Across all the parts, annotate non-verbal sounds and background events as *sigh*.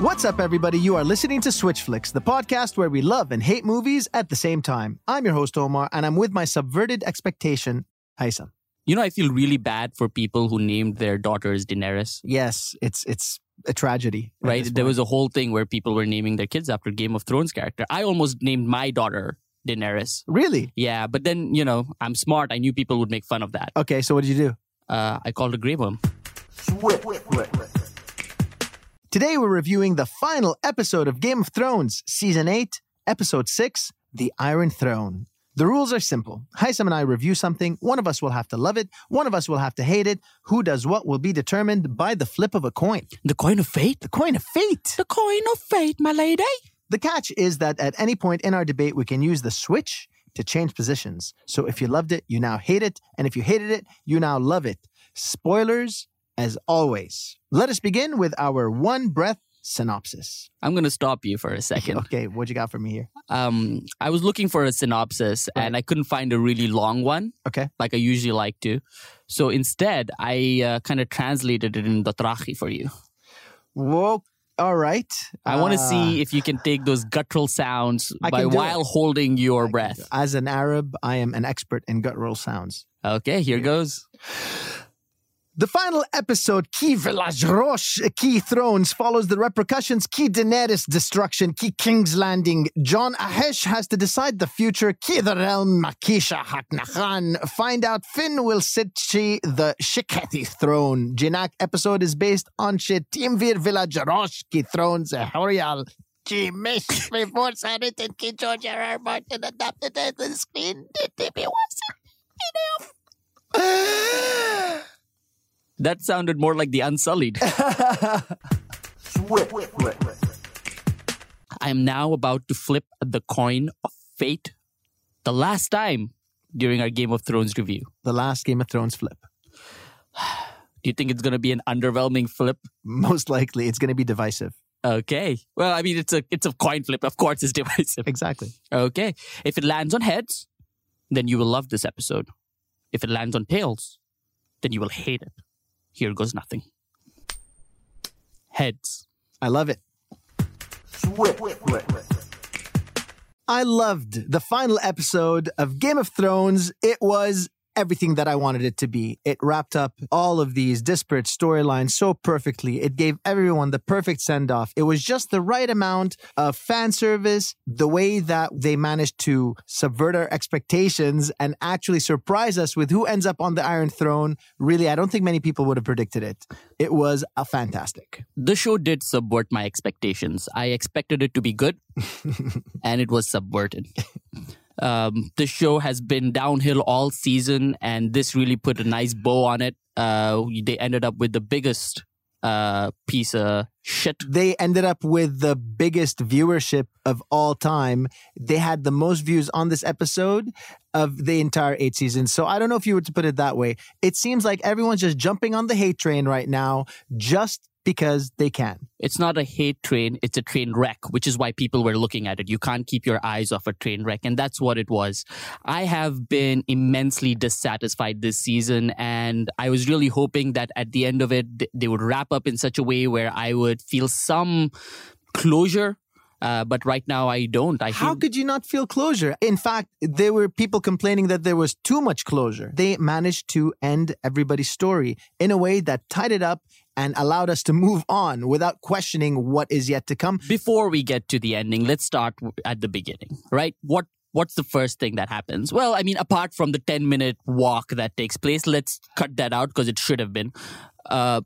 What's up, everybody? You are listening to Switch Flicks, the podcast where we love and hate movies at the same time. I'm your host, Omar, and I'm with my subverted expectation, Hysum. You know, I feel really bad for people who named their daughters Daenerys. Yes, it's it's a tragedy. Right? There was a whole thing where people were naming their kids after Game of Thrones character. I almost named my daughter Daenerys. really Yeah, but then, you know, I'm smart. I knew people would make fun of that. okay. So, what did you do? Uh, I called her Grey Worm. Today, we're reviewing the final episode of Game of Thrones, Season 8, Episode 6, The Iron Throne. The rules are simple. Hysum and I review something. One of us will have to love it. One of us will have to hate it. Who does what will be determined by the flip of a coin. The coin of fate? The coin of fate. The coin of fate, my lady. The catch is that at any point in our debate, we can use the switch to change positions. So if you loved it, you now hate it. And if you hated it, you now love it. Spoilers, as always. Let us begin with our one breath synopsis. I'm going to stop you for a second. Okay, what you got for me here? um, I was looking for a synopsis and I couldn't find a really long one. Okay. Like I usually like to. So instead, I uh, kind of translated it in Dothraki for you. Whoa. All right. I want to Uh, see if you can take those guttural sounds I by while it. holding your breath. As an Arab, I am an expert in guttural sounds. Okay, here goes. The final episode, Key Village Roche, Key Thrones, follows the repercussions, Key Daenerys destruction, Key King's Landing. John Ahesh has to decide the future, Key the realm, Makisha Haknachan. Find out Finn will sit she the Shiketi throne. Jinak episode is based on she Timvir Village Roche, Key Thrones, Horial. Key Mish before and Key George R. R. Martin adapted to the screen. It wasn't enough. *sighs* *laughs* That sounded more like the Unsullied. *laughs* I am now about to flip the coin of fate. The last time during our Game of Thrones review. the last Game of Thrones flip. *sighs* Do you think it's going to be an underwhelming flip? Most likely, it's going to be divisive. Okay. Well, I mean, it's a it's a coin flip. Of course, it's *laughs* divisive. Exactly. Okay. If it lands on heads, then you will love this episode. If it lands on tails, then you will hate it. Here goes nothing. Heads. I love it. I loved the final episode of Game of Thrones. It was everything that I wanted it to be. It wrapped up all of these disparate storylines so perfectly. It gave everyone the perfect send off. It was just the right amount of fan service, the way that they managed to subvert our expectations and actually surprise us with who ends up on the Iron Throne. Really, I don't think many people would have predicted it. It was a fantastic. The show did subvert my expectations. I expected it to be good, *laughs* and it was subverted. Um, the show has been downhill all season, and this really put a nice bow on it. Uh, they ended up with the biggest uh, piece of shit. they ended up with the biggest viewership of all time. They had the most views on this episode of the entire eight seasons. So I don't know if you were to put it that way. It seems like everyone's just jumping on the hate train right now just because they can. It's not a hate train, it's a train wreck, which is why people were looking at it. You can't keep your eyes off a train wreck, and that's what it was. I have been immensely dissatisfied this season, and I was really hoping that at the end of it, they would wrap up in such a way where I would feel some closure. Uh, but right now, I don't. I How feel could you not feel closure? In fact, there were people complaining that there was too much closure. They managed to end everybody's story in a way that tied it up and allowed us to move on without questioning what is yet to come. before we get to the ending, let's start at the beginning, right? What what's the first thing that happens? Well, I mean, apart from the ten minute walk that takes place, let's cut that out because it should have been. Uh,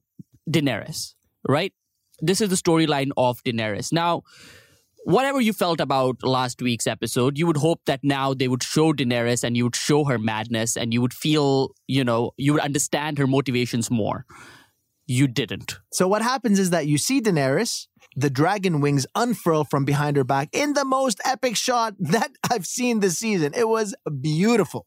Daenerys, right? This is the storyline of Daenerys. Now, whatever you felt about last week's episode, you would hope that now they would show Daenerys and you would show her madness and you would feel, you know, you would understand her motivations more. You didn't. So what happens is that you see Daenerys, the dragon wings unfurl from behind her back in the most epic shot that *laughs* I've seen this season. It was beautiful.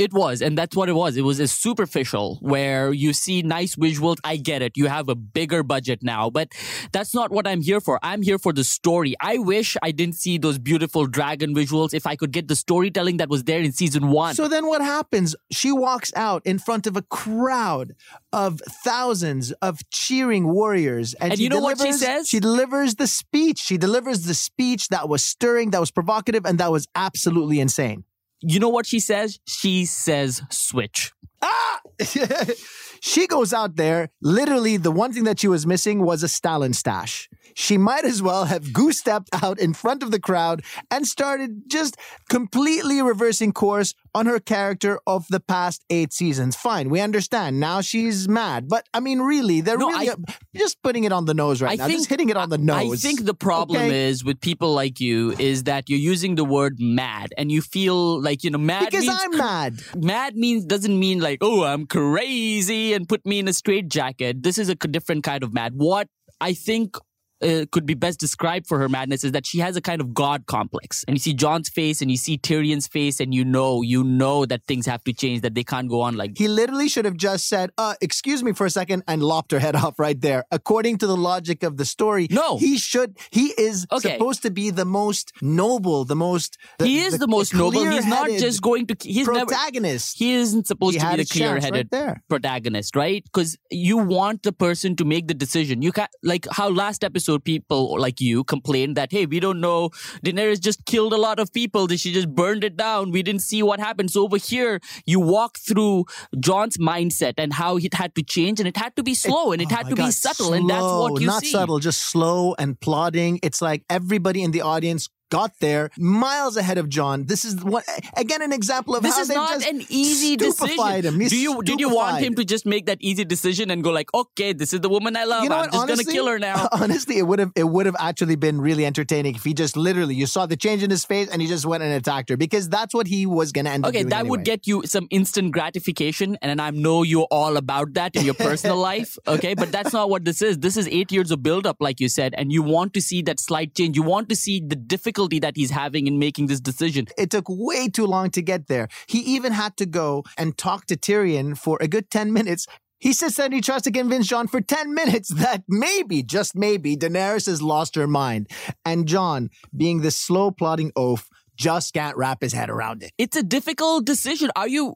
It was, and that's what it was. It was a superficial where you see nice visuals. I get it. You have a bigger budget now, but that's not what I'm here for. I'm here for the story. I wish I didn't see those beautiful dragon visuals. If I could get the storytelling that was there in season one. So then what happens? She walks out in front of a crowd of thousands of cheering warriors. And, And she you know what she says? She delivers the speech. She delivers the speech that was stirring, that was provocative, and that was absolutely insane. You know what she says? She says switch. Ah! *laughs* she goes out there. Literally, the one thing that she was missing was a Stalin stash. She might as well have goose stepped out in front of the crowd and started just completely reversing course on her character of the past eight seasons. Fine, we understand. Now she's mad. But I mean, really, they're No, really I- just putting it on the nose right I now. think- just hitting it on the nose. I think the problem Okay? is with people like you is that you're using the word mad and you feel like, you know, mad because means I'm mad. mad means doesn't mean like oh i'm crazy and put me in a straitjacket this is a different kind of mad what i think uh, could be best described for her madness is that she has a kind of god complex and you see jon's face and you see tyrion's face and you know you know that things have to change that they can't go on like He literally should have just said, uh, excuse me for a second and lopped her head *laughs* off right there. According to the logic of the story. No. He should, he is Okay. supposed to be the most noble, the most. he is the, most noble he's not just going to he's never protagonist. he isn't supposed He to be the his chance right protagonist, right? Because you want the person to make the decision. You can't like how last episode people like you complained that hey, we don't know Daenerys just killed a lot of people. She just burned it down. We didn't see what happened. So over here, you walk through Jon's mindset and how it had to change, and it had to be slow and it Oh had to be God, subtle, and that's what you see not see. subtle, just slow and plodding. It's like everybody in the audience got there miles ahead of Jon. This is what again an example of This how is they've not just an easy stupefied decision. Him. He's Do you did you want him to just make that easy decision and go like, okay, this is the woman I love. You know I'm what? just Honestly, gonna kill her now. *laughs* Honestly, it would have it would have actually been really entertaining if he just literally you saw the change in his face and he just went and attacked her because that's what he was gonna end up Okay, doing that would get you some instant gratification, and I know you're all about that in your personal *laughs* life. Okay, but that's not what this is. This is eight years of build-up, like you said, and you want to see that slight change. You want to see the difficulty that he's having in making this decision. It took way too long to get there. He even had to go and talk to Tyrion for a good 10 minutes. He sits there and he tries to convince Jon for 10 minutes that maybe, just maybe, Daenerys has lost her mind. And Jon, being this slow plodding oaf, just can't wrap his head around it. It's a difficult decision. Are you?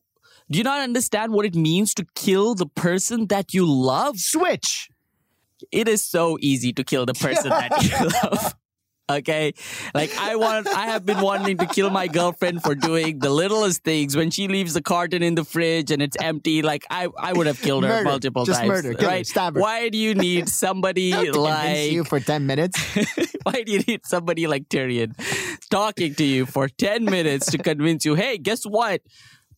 Do you not understand what it means to kill the person that you love? Switch! it is so easy to kill the person that you *laughs* love. Okay. Like I want I have been wanting to kill my girlfriend for doing the littlest things. When she leaves the carton in the fridge and it's empty, like I, I would have killed her Murder. multiple Just times. murder. Kill her. right? Stab her. Why do you need *laughs* somebody Not to convince like you for 10 minutes. *laughs* why do you need somebody like Tyrion talking to you for 10 minutes to convince you, hey, guess what?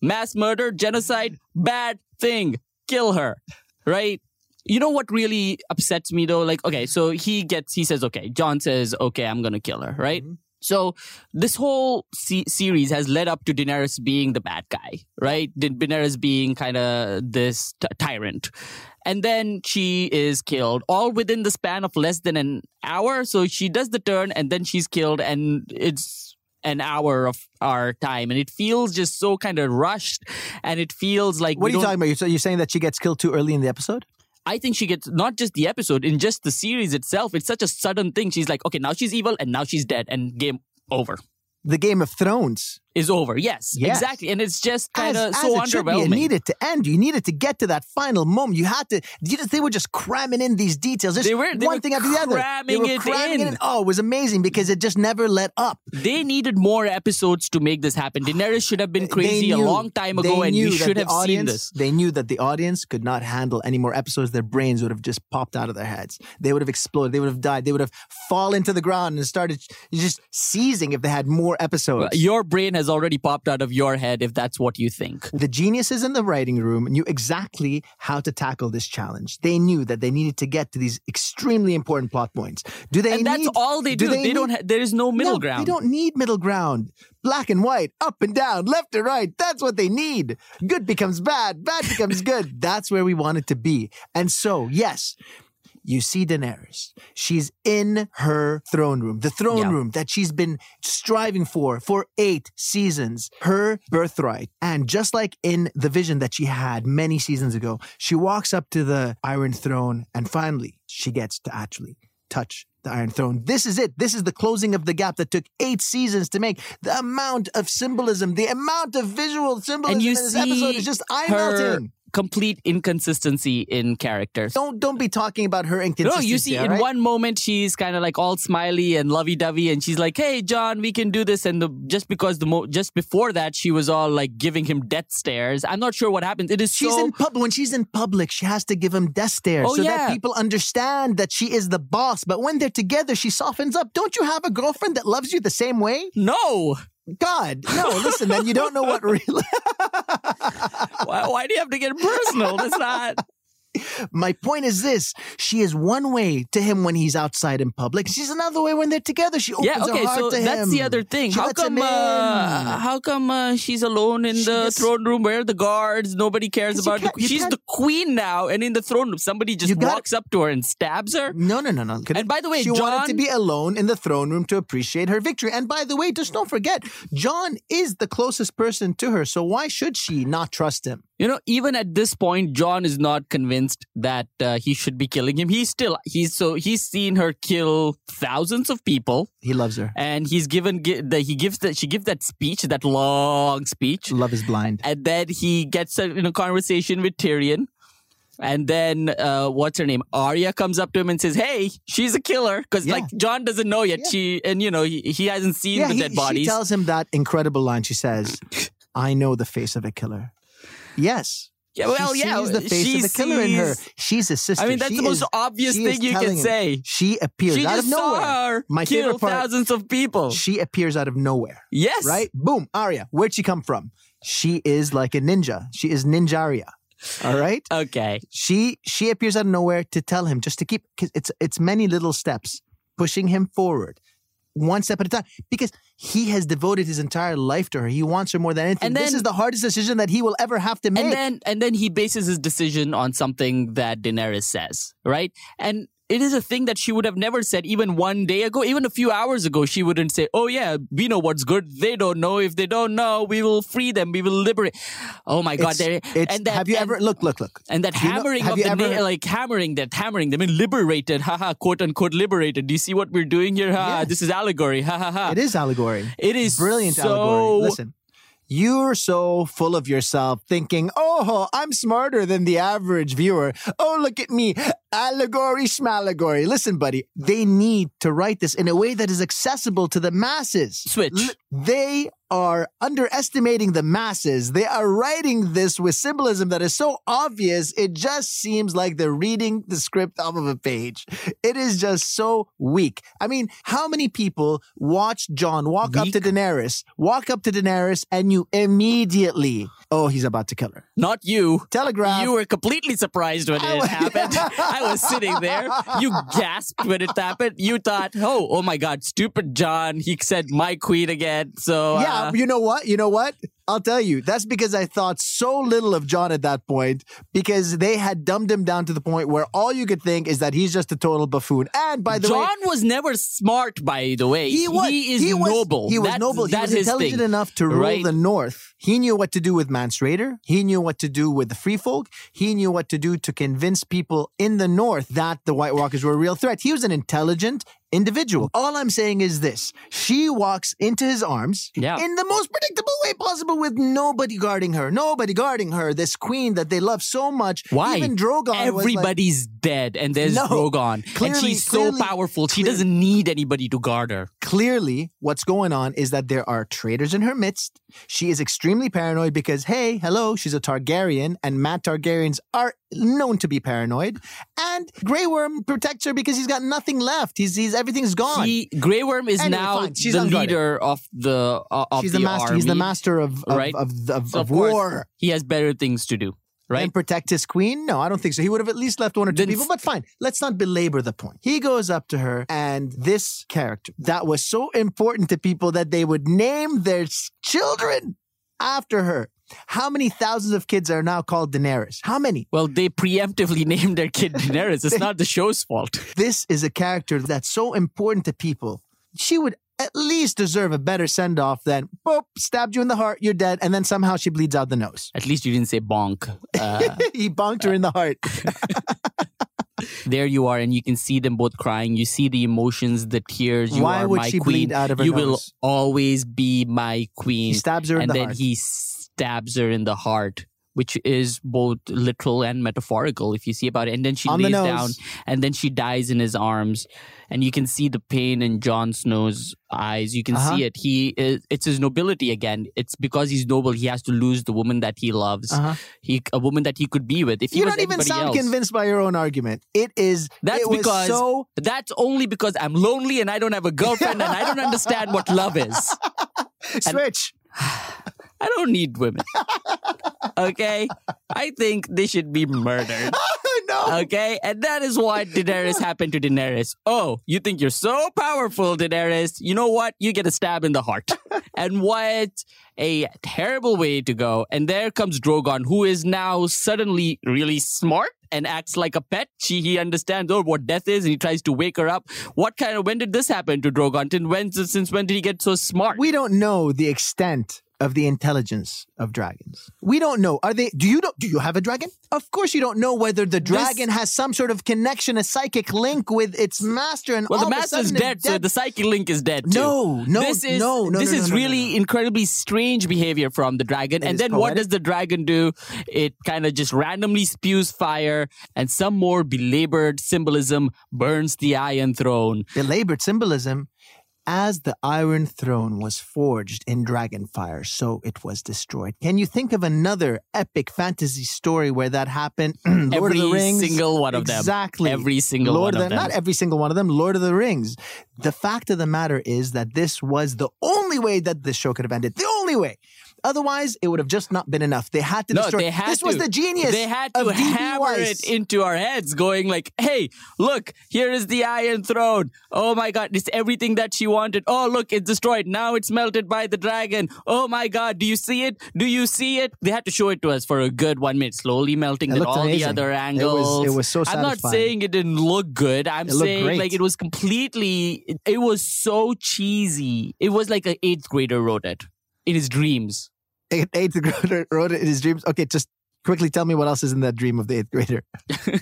Mass murder, genocide, bad thing. Kill her. Right? You know what really upsets me though? Like, okay, so he gets, he says, okay, Jon says, okay, I'm going to kill her, right? Mm-hmm. So this whole se- series has led up to Daenerys being the bad guy, right? Da- Daenerys being kind of this t- tyrant. And then she is killed all within the span of less than an hour. So she does the turn and then she's killed and it's an hour of our time. And it feels just so kind of rushed. And it feels like What are you don't- talking about? So you're saying that she gets killed too early in the episode? I think she gets not just the episode, in just the series itself. It's such a sudden thing. She's like, okay, now she's evil and now she's dead and game over. The Game of Thrones. Is over. Yes, Yes. exactly. And it's just kind of so as it should be. It needed to end. You needed to get to that final moment. You had to. You just, they were just cramming in these details. Just They were- they one were thing after the other. They cramming were it cramming in. it in. Oh, it was amazing because it just never let up. They needed more episodes to make this happen. *sighs* Daenerys should have been crazy They a long time ago, and knew that should have seen this. They knew that the audience could not handle any more episodes. Their brains would have just popped out of their heads. They would have exploded. They would have died. They would have fallen to the ground and started just seizing if they had more episodes. Your brain has already popped out of your head if that's what you think. The geniuses in the writing room knew exactly how to tackle this challenge. They knew that they needed to get to these extremely important plot points. Do they and that's all they do. They, need- don't. Ha- there is no middle No, ground. They don't need middle ground. Black and white, up and down, left and right. That's what they need. Good becomes bad, bad becomes *laughs* good. That's where we want it to be. And so, yes, you see Daenerys. She's in her throne room, the throne Yeah. room that she's been striving for for eight seasons, her birthright. And just like in the vision that she had many seasons ago, she walks up to the Iron Throne and finally she gets to actually touch the Iron Throne. This is it. This is the closing of the gap that took eight seasons to make. The amount of symbolism, the amount of visual symbolism And you in this see episode is just eye melting. Complete inconsistency in character. Don't don't be talking about her inconsistency. No, you see, in right? one moment she's kind of like all smiley and lovey-dovey, and she's like, "Hey, Jon, we can do this." And the, just because the mo- just before that she was all like giving him death stares. I'm not sure what happens. It is She's so in pub when she's in public, she has to give him death stares Oh, so yeah. that people understand that she is the boss. But when they're together, she softens up. Don't you have a girlfriend that loves you the same way? no. God, no. Listen, then you don't know what real. *laughs* why, why do you have to get personal? That's not. My point is this: she is one way to him when he's outside in public. She's another way when they're together. She opens Yeah, okay, her heart so to that's him. the other thing. She how come? Uh, how come uh, she's alone in She the gets- throne room? Where are the guards? Nobody cares about. The, she's the queen now, and in the throne room, somebody just walks up to her and stabs her. No, no, no, no. And by the way, Jon she wanted to be alone in the throne room to appreciate her victory. And by the way, just don't forget, Jon is the closest person to her. So why should she not trust him? You know, even at this point, Jon is not convinced that uh, he should be killing him. He's still he's so he's seen her kill thousands of people, He loves her. and he's given gi- the, he gives that she gives that speech, that long speech, Love is blind. and then he gets a, in a conversation with Tyrion. And then, uh, what's her name? Arya comes up to him and says, "Hey, she's a killer." Because Yeah. like Jon doesn't know yet. Yeah. She and you know he, he hasn't seen Yeah, the he- dead she tells him that incredible line. She says, "I know the face of a killer." Yes. yeah, well, she yeah, sees the face she of the killer in her. She's a sister. I mean, that's She the most is- obvious thing you can him. say. She appears She out just of nowhere. saw her My favorite part- thousands of people. She appears out of nowhere. yes, Right? Boom, Arya. Where'd she come from? She is like a ninja. She is Ninjaria. All right? *laughs* Okay. she she appears out of nowhere to tell him just to keep 'cause it's it's many little steps pushing him forward one step at a time because he has devoted his entire life to her. He wants her more than anything. And this is the hardest decision that he will ever have to make. And then and then he bases his decision on something that Daenerys says, right? And it is a thing that she would have never said even one day ago, even a few hours ago. She wouldn't say, "Oh yeah, we know what's good. They don't know. If they don't know, we will free them. We will liberate." Oh my God! it's, it's- and that, have you and- ever look look look And that know- hammering have of the ever- na- like hammering that hammering them and liberated, haha, quote unquote liberated. Do you see what we're doing here? Ha, Yeah. this is allegory. Ha ha ha. it is allegory It is brilliant so allegory listen you're so full of yourself thinking, oh, I'm smarter than the average viewer. Oh, look at me. Allegory, schmalegory. Listen, buddy, they need to write this in a way that is accessible to the masses. Switch. L- they are underestimating the masses. They are writing this with symbolism that is so obvious, it just seems like they're reading the script off of a page. It is just so weak. I mean, how many people watch Jon walk up to Daenerys, walk up to Daenerys, and you immediately, oh, he's about to kill her? Not you. Telegraph. You were completely surprised when it happened. *laughs* I was sitting there. You gasped when it happened. You thought, "Oh, oh my God, stupid Jon! He said my queen again." So yeah, uh, you know what? You know what? I'll tell you. That's because I thought so little of Jon at that point because they had dumbed him down to the point where all you could think is that he's just a total buffoon. And by the way, Jon was never smart. By the way, he was is he was, noble. He was That's- noble. He was intelligent thing. enough to rule right? the North. He knew what to do with Mance Rayder. He knew what to do with the Free Folk. He knew what to do to convince people in the North that the White Walkers were a real threat. He was an intelligent individual. Mm. All I'm saying is this: she walks into his arms Yeah. in the most predictable way possible, with nobody guarding her. Nobody guarding her. This queen that they love so much. Why? Even Drogon was like, Everybody's dead, and there's No. Drogon, and Clearly- she's so clearly- powerful. She doesn't need anybody to guard her. Clearly what's going on is that there are traitors in her midst. She is extremely paranoid because, hey, hello, she's a Targaryen, and Matt Targaryens are known to be paranoid. And Grey Worm protects her because he's got nothing left. He's, he's everything's gone. He, Grey Worm is Anyway, now fine. She's the leader of the uh, of she's the, the master. He's the master of of, Right. of, of, So of of course, war. He has better things to do, right? And protect his queen? No, I don't think so. He would have at least left one or two Then people, f- but fine. Let's not belabor the point. He goes up to her, and this character that was so important to people that they would name their children after her. How many thousands of kids are now called Daenerys? How many? Well, they preemptively *laughs* named their kid Daenerys. It's not the show's fault. This is a character that's so important to people. She would at least deserve a better send off than, boop, stabbed you in the heart, you're dead, and then somehow she bleeds out the nose. At least you didn't say bonk. Uh, *laughs* he bonked her in the heart. *laughs* there you are, and you can see them both crying. You see the emotions, the tears. You Why are would my she queen. bleed out of her you will always be my queen. He stabs her in and the then he stabs her in the heart. Which is both literal and metaphorical, if you see about it. And then she On lays nose. down, and then she dies in his arms, and you can see the pain in Jon Snow's eyes. You can Uh-huh. see it. He is, it's his nobility again. It's because he's noble. He has to lose the woman that he loves. Uh-huh. He a woman that he could be with. If You don't even sound else, convinced by your own argument. It is. That's it was because so. that's only because I'm lonely and I don't have a girlfriend and I don't understand what love is. *laughs* Switch. *sighs* *laughs* I don't need women. Okay? I think they should be murdered. *laughs* Oh, no. Okay? And that is what Daenerys happened to Daenerys. Oh, you think you're so powerful, Daenerys? You know what? You get a stab in the heart. *laughs* and what a terrible way to go. And there comes Drogon, who is now suddenly really smart and acts like a pet. She he understands oh what death is and he tries to wake her up. What kind of when did this happen to Drogon? Since when since when did he get so smart? We don't know the extent of the intelligence of dragons. We don't know. Are they? Do you know? Do you have a dragon? Of course, you don't know whether the dragon has some sort of connection, a psychic link with its master. And Well, all the of a master's sudden dead, so the psychic link is dead too. No, no, this is no, no, this no, is no, no, really no. incredibly strange behavior from the dragon. It and is then what does the dragon do? It kind of just randomly spews fire, and some more belabored symbolism burns the Iron Throne. belabored symbolism. As the Iron Throne was forged in Dragonfire, so it was destroyed. Can you think of another epic fantasy story where that happened? *clears throat* Lord Every of the Rings. single one of them. Exactly. Every single Lord one of of them. Not every single one of them. Lord of the Rings. The fact of the matter is that this was the only way that this show could have ended. The only way. Otherwise, it would have just not been enough. They had to No, destroy. they had this was the genius. They had to hammer Weiss. it into our heads, going like, "Hey, look, here is the Iron Throne. Oh my God, it's everything that she wanted. Oh, look, it's destroyed. Now it's melted by the dragon. Oh my God, do you see it? Do you see it? They had to show it to us for a good one minute, slowly melting. It Then all amazing. the other It was- angles. it was so Satisfying. I'm not saying it didn't look good. I'm It saying like it was completely. It, it was so cheesy. It was like an eighth grader wrote it in his dreams. Eighth *laughs* grader wrote it in his dreams. Okay, just quickly tell me what else is in that dream of the eighth grader. *laughs*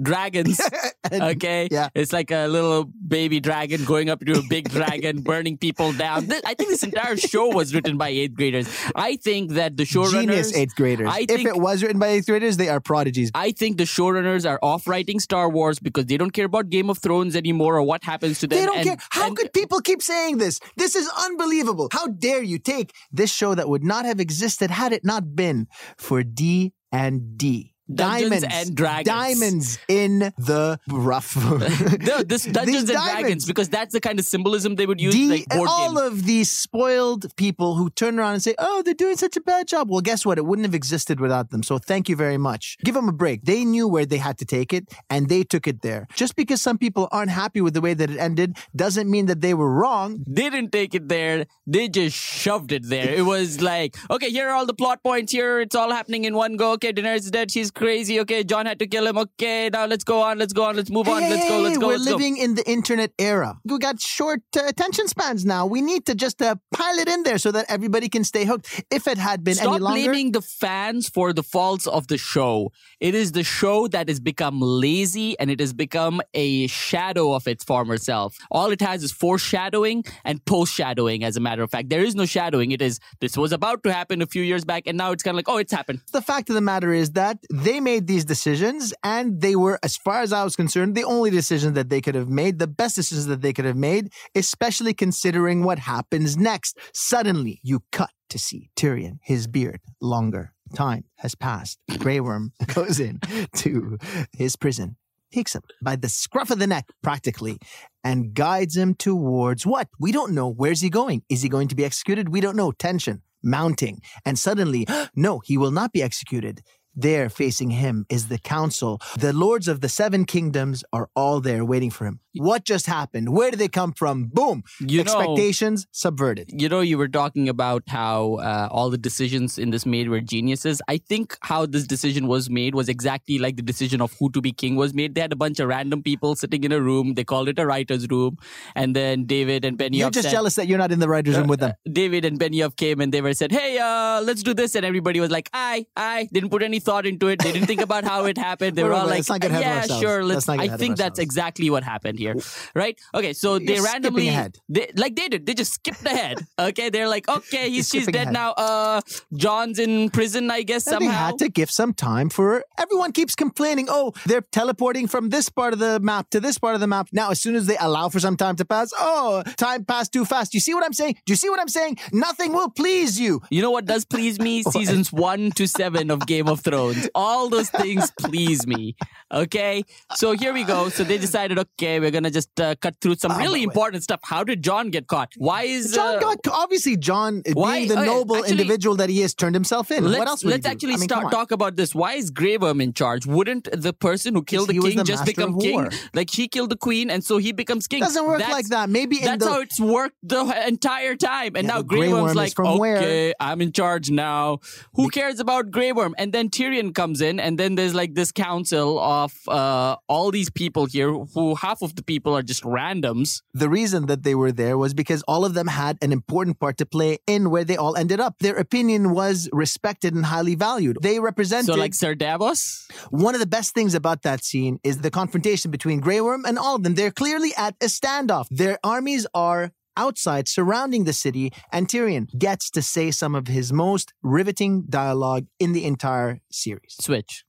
Dragons. *laughs* Okay. Yeah. It's like a little baby dragon going up to a big dragon, *laughs* burning people down. I think this entire show was written by eighth graders. I think that the showrunners. Genius eighth graders. I if think- it was written by eighth graders, they are prodigies. I think the showrunners are off writing Star Wars because they don't care about Game of Thrones anymore or what happens to them. They don't And- care. How and- could people keep saying this? This is unbelievable. How dare you take this show that would not have existed had it not been for D and D. Dungeons diamonds and Dragons. Diamonds in the rough. *laughs* No, this Dungeons These and diamonds. Dragons because that's the kind of symbolism they would use D, like board all games. of these spoiled people who turn around and say, "Oh, they're doing such a bad job." Well, guess what? It wouldn't have existed without them. So thank you very much. Give them a break. They knew where they had to take it, and they took it there. Just because some people aren't happy with the way that it ended doesn't mean that they were wrong. They didn't take it there. They just shoved it there. It was like, okay, here are all the plot points. Here, it's all happening in one go. Okay, Daenerys is dead. She's crazy. Okay, Jon had to kill him. Okay, now let's go on. Let's go on. Let's move on. Let's go. Let's go. We're let's go. living in the internet era. We got short uh, attention spans now. We need to just uh, pile it in there so that everybody can stay hooked. If it had been Stop any longer, blaming the fans for the faults of the show. It is the show that has become lazy and it has become a shadow of its former self. All it has is foreshadowing and post shadowing, as a matter of fact. There is no shadowing. It is, this was about to happen a few years back and now it's kind of like, oh, it's happened. the fact of the matter is that they made these decisions and they were, as far as I was concerned, the only decisions that they could have made, the best decisions that they could have made, especially considering what happens next. Suddenly, you cut to see Tyrion, his beard longer. Time has passed. Grey Worm *laughs* goes in to his prison, takes him by the scruff of the neck, practically, and guides him towards what? We don't know. Where's he going? Is he going to be executed? We don't know. Tension mounting. And suddenly, *gasps* no, he will not be executed. There facing him is the council. The lords of the seven kingdoms are all there waiting for him. What just happened? Where did they come from? Boom. You know- Expectations subverted. you know, you were talking about how uh, all the decisions in this made were geniuses. I think how this decision was made was exactly like the decision of who to be king was made. They had a bunch of random people sitting in a room. They called it a writer's room, and then David and Benioff You're just said, jealous that you're not in the writer's room with them. David and Benioff came and they were said, "Hey, uh, let's do this," and everybody was like, "I, I." Didn't put any thought into it. They didn't think about how it happened. They were all like, let's not get ahead "Yeah, ourselves. sure." Let's. Let's not get I think that's exactly what happened here, right? Okay, so they You're randomly, ahead. They, like they did, they just skipped ahead. *laughs* Okay, they're like, "Okay, he's she's dead ahead. now." Uh, Jon's in prison, I guess And they had to give some time for everyone keeps complaining, oh, they're teleporting from this part of the map to this part of the map. Now, as soon as they allow for some time to pass, oh, time passed too fast. You see what I'm saying? Do you see what I'm saying? Nothing will please you. You know what does please me? *laughs* Seasons one to seven of Game of Thrones. All those things please me. Okay, so here we go. So they decided, okay, we're gonna just uh, cut through some really wait. important stuff. How did Jon get caught? Why is Jon uh, got obviously Jon why- being the okay, noble actually- individual that he is turned himself in. What else would let's actually I mean, start talk about this. Why is Grey Worm in charge? Wouldn't the person who killed the king the just become king? Like she killed the queen, and so he becomes king. It doesn't work That's- like that. Maybe in That's the how it's worked the entire time. And Yeah, now Grey Grey Worm's like, from where? okay, I'm in charge now. Who cares about Grey Worm? And then Tyrion comes in, and then there's like this council of uh, all these people here, who half of the people are just randoms. the reason that they were there was because all of them had an important part to play in where they all ended up. Their opinion was respected and highly valued. They represented So like Sir Davos. one of the best things about that scene is the confrontation between Grey Worm and all of them. They're clearly at a standoff. Their armies are outside surrounding the city and Tyrion gets to say some of his most riveting dialogue in the entire series. Switch.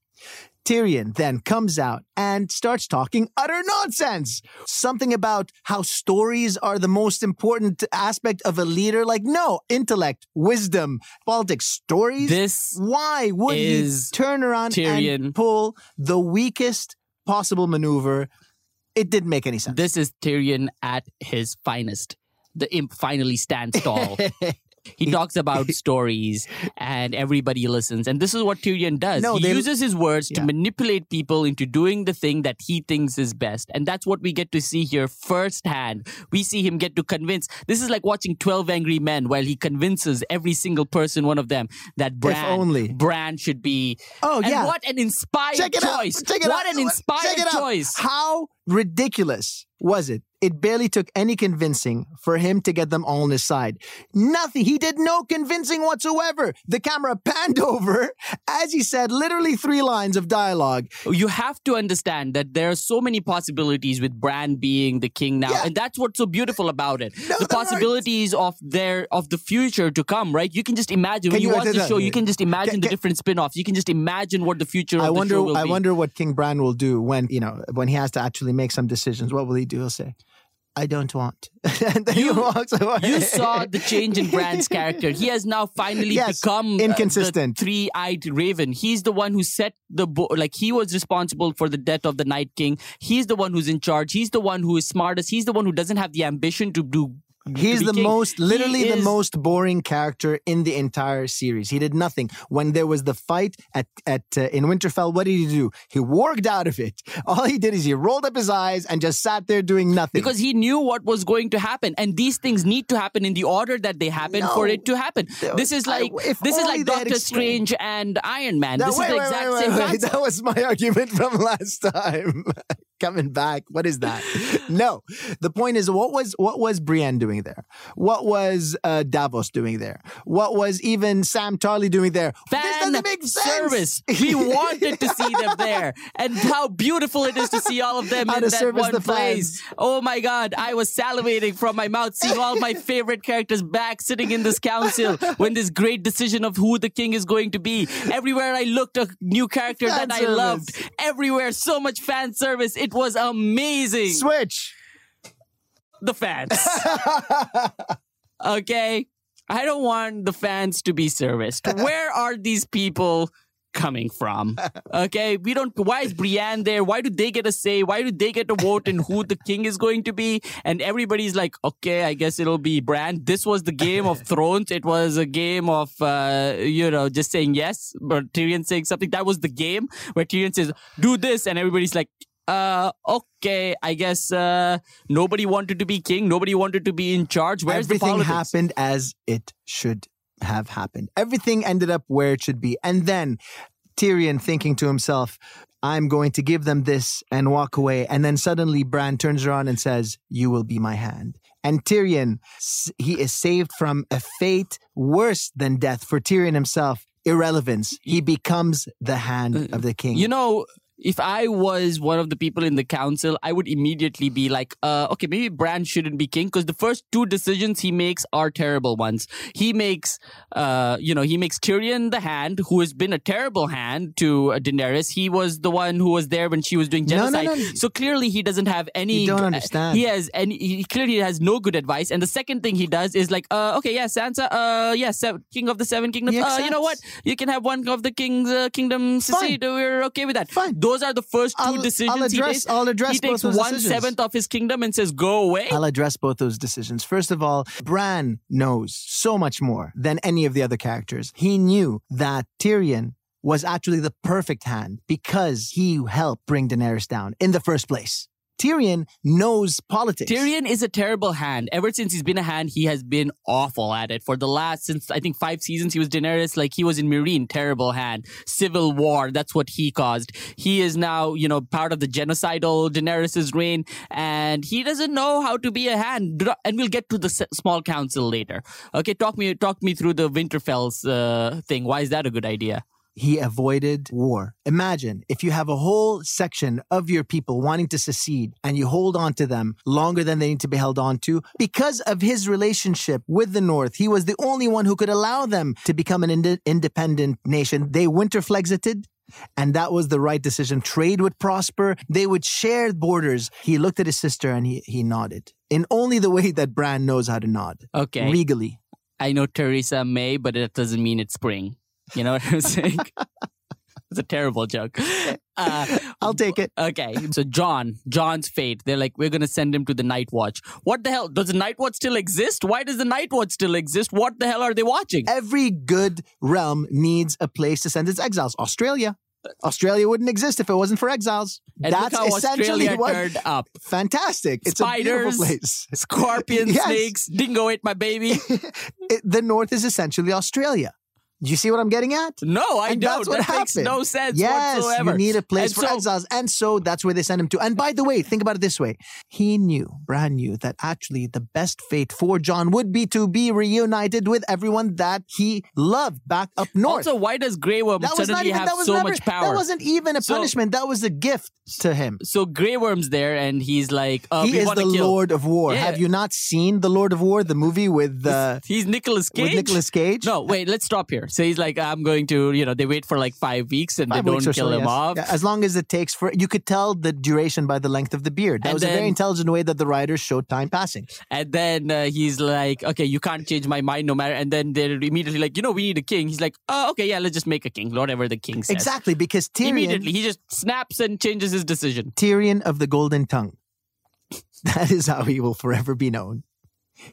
Tyrion then comes out and starts talking utter nonsense. Something about how stories are the most important aspect of a leader. Like, no, intellect, wisdom, politics, stories. This Why would he turn around Tyrion. and pull the weakest possible maneuver? It didn't make any sense. this is Tyrion at his finest. The imp finally stands tall. *laughs* He talks about *laughs* stories and everybody listens. And this is what Tyrion does. No, he they- uses his words to manipulate people into doing the thing that he thinks is best. And that's what we get to see here firsthand. We see him get to convince. This is like watching 12 Angry Men while he convinces every single person, one of them, that Bran, only. Bran should be. Oh, and yeah. what an inspired Check it choice. out. Check it what out. an inspired Check it out. choice. How ridiculous was it? It barely took any convincing for him to get them all on his side. Nothing. He did no convincing whatsoever. The camera panned *laughs* over as he said literally three lines of dialogue. you have to understand that there are so many possibilities with Bran being the king now, Yeah. and that's what's so beautiful about it. No, the possibilities of their of the future to come, right? You can just imagine Can when you, you- watch the show. You can just imagine Can- the can- different spin-offs. You can just imagine what the future of I the wonder. show will I be. wonder what King Bran will do when you know when he has to actually make some decisions. What will he do? He'll say, "I don't want," *laughs* and then You- he walks away. You saw the change in Bran's *laughs* character. He has now finally Yes, become uh, inconsistent. the three-eyed raven. He's the one who set the bo- like he was responsible for the death of the Night King. He's the one who's in charge. He's the one who is smartest. He's the one who doesn't have the ambition to do. He's the most, literally the most boring character in the entire series. He did nothing. When there was the fight at at uh, in Winterfell, what did he do? He worked out of it. *laughs* All he did is he rolled up his eyes and just sat there doing nothing. because he knew what was going to happen and these things need to happen in the order that they happen No. for it to happen this is like if this is like doctor strange and iron man Now, this wait, is the wait, exact wait, same. *laughs* That was my *laughs* argument from last time. Coming back, what is that? no, the point is, what was what was Brienne doing there? What was uh, Davos doing there? What was even Sam Tarly doing there? this Fan doesn't make sense. service. We wanted to see them there, and how beautiful it is to see all of them How in to that service one the place. Oh my God, I was salivating from my mouth seeing all my favorite characters back sitting in this council when this great decision of who the king is going to be. Everywhere I looked, a new character Fan that I loved. Everywhere, so much fan service. It was amazing. Switch. the fans. *laughs* okay? I don't want the fans to be serviced. Where are these people coming from? Okay? We don't why is Brienne there? Why do they get a say? Why do they get to vote in who the king is going to be? And everybody's like, okay, I guess it'll be Bran. This was the game of thrones. It was a game of uh, you know, just saying yes, but Tyrion saying something. That was the game where Tyrion says, do this, and everybody's like, uh, okay, I guess uh, nobody wanted to be king. Nobody wanted to be in charge. Where's Everything happened as it should have happened. Everything ended up where it should be. And then Tyrion thinking to himself, I'm going to give them this and walk away. And then suddenly Bran turns around and says, You will be my hand. And Tyrion, he is saved from a fate worse than death for Tyrion himself. Irrelevance. He becomes the hand of the king. You know, if I was one of the people in the council, I would immediately be like, uh, okay, maybe Bran shouldn't be king because the first two decisions he makes are terrible ones. He makes, uh, you know, he makes Tyrion the hand, who has been a terrible hand to uh, Daenerys. He was the one who was there when she was doing No, no, genocide. no. So clearly he doesn't have any. You don't understand. He has any. He clearly has no good advice. And the second thing he does is like, uh, okay, yeah, Sansa, uh, yeah, se- king of the seven kingdoms. Uh, you know what? You can have one of the king's uh, kingdoms. We're okay with that. Fine. Those are the first 2 I'll- decisions I'll he address- takes. I'll address he both takes those one seventh of his kingdom and says, "Go away." I'll address both those decisions. First of all, Bran knows so much more than any of the other characters. He knew that Tyrion was actually the perfect hand because he helped bring Daenerys down in the first place. Tyrion knows politics. Tyrion is a terrible hand. Ever since he's been a hand, he has been awful at it. For the last, since I think five seasons, he was Daenerys. Like he was in Meereen, terrible hand. Civil war, that's what he caused. He is now, you know, part of the genocidal Daenerys's reign, and he doesn't know how to be a hand. And we'll get to the small council later. Okay, talk me, talk me through the Winterfell's uh, thing. Why is that a good idea? He avoided war. Imagine if you have a whole section of your people wanting to secede and you hold on to them longer than they need to be held on to because of his relationship with the North. He was the only one who could allow them to become an inde- independent nation. They winterflexited. And that was the right decision. Trade would prosper. They would share borders. He looked at his sister and he, he nodded in only the way that Bran knows how to nod. Okay. Regally. I know Theresa May, but that doesn't mean it's spring. You know what I'm *laughs* saying? it's a terrible joke. Uh, I'll take it. okay, so Jon, Jon's fate. They're like, we're gonna send him to the Night Watch. What the hell? Does the Night Watch still exist? Why does the Night Watch still exist? What the hell are they watching? Every good realm needs a place to send its exiles. Australia. Australia wouldn't exist if it wasn't for exiles. And That's essentially Australia what. turned up. Fantastic. It's a beautiful place. Scorpions, *laughs* Yes. snakes, dingo ate my baby. *laughs* It- the North is essentially Australia. Do you see what I'm getting at? No, I And don't. that's what that makes happened. no sense yes, whatsoever. you need a place And for so- exiles. And so that's where they send him to. And by the way, think about it this way. He knew, Bran knew, that actually the best fate for Jon would be to be reunited with everyone that he loved back up north. Also, why does Grey Worm that suddenly even, have so never, much power? That wasn't even a So- punishment. That was a gift to him. so Grey Worm's there, and he's like, uh, he is the kill. Lord of War. Yeah. Have you not seen the Lord of War, the movie with uh, He's Nicolas Cage. with Nicolas Cage? No, wait, let's stop here. So he's like, I'm going to, you know, they wait for like five weeks and Five they don't kill so, him yes. off. Yeah, as long as it takes for you could tell the duration by the length of the beard. That And was a very intelligent way that the writers showed time passing. And then uh, he's like, okay, you can't change my mind no matter. And then they're immediately like, you know, we need a king. He's like, oh, okay, yeah, let's just make a king, whatever the king says. Exactly, because Tyrion, Immediately, he just snaps and changes his decision. Tyrion of the Golden Tongue. *laughs* That is how he will forever be known.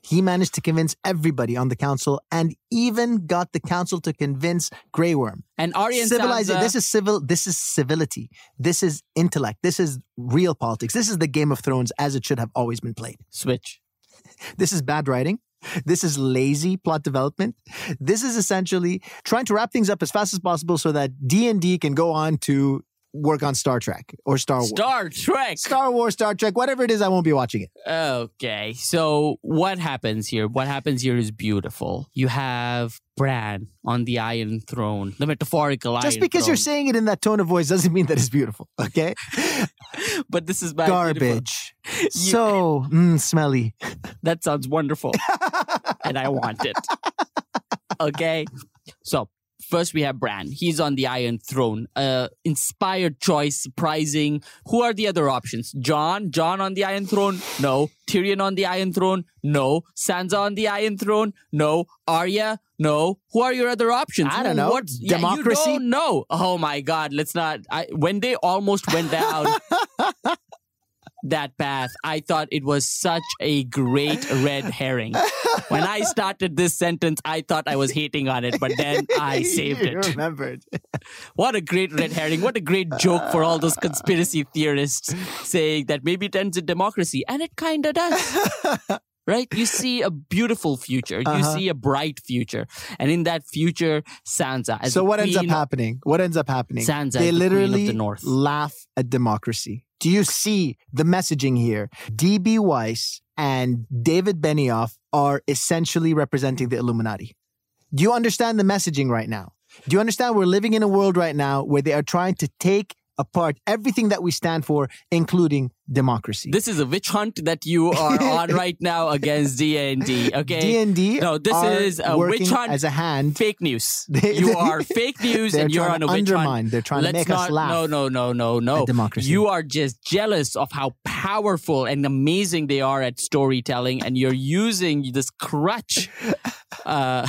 He managed to convince everybody on the council and even got the council to convince Grey Worm. And Arya Civilizing. Sansa, uh, This is civil. This is civility. This is intellect. This is real politics. This is the Game of Thrones as it should have always been played. switch. This is bad writing. This is lazy plot development. This is essentially trying to wrap things up as fast as possible so that D&D can go on to work on Star Trek or Star Wars. Star Trek. Star Wars, Star Trek, whatever it is, I won't be watching it. Okay, so what happens here? What happens here is beautiful. You have Bran on the Iron Throne, the metaphorical Iron Just because you're saying it in that tone of voice doesn't mean that it's beautiful, *laughs* okay? *laughs* but this is beautiful. *laughs* Garbage. So mm, smelly. That sounds wonderful. and I want it. Okay. So first we have Bran. He's on the Iron Throne. Uh inspired choice, surprising. Who are the other options? Jon? Jon on the Iron Throne? No. Tyrion on the Iron Throne? No. Sansa on the Iron Throne? No. Arya? No. Who are your other options? I don't know. What? Democracy? you don't. Oh my God. Let's not. I, when they almost went down. *laughs* that path, I thought it was such a great red herring. when I started this sentence, I thought I was hating on it, but then *laughs* I saved You it. remembered. *laughs* What a great red herring. What a great joke for all those conspiracy theorists saying that maybe it ends in democracy. And it kind of does. *laughs* Right? You see a beautiful future. You Uh-huh. see a bright future. And in that future, Sansa. As so what ends up happening? What ends up happening? Sansa they the literally the North. laugh at democracy. Do you see the messaging here? DB Weiss and David Benioff are essentially representing the Illuminati. Do you understand the messaging right now? Do you understand we're living in a world right now where they are trying to take apart everything that we stand for, including democracy? This is a witch hunt that you are *laughs* on right now against D&D, okay? D&D No, this is a witch hunt as a hand. fake news. *laughs* You are fake news *laughs* and you're on a witch hunt. They're trying Let's to make not, us laugh. No, no, no, no, no. democracy. You are just jealous of how powerful and amazing they are at storytelling, and you're using this crutch uh,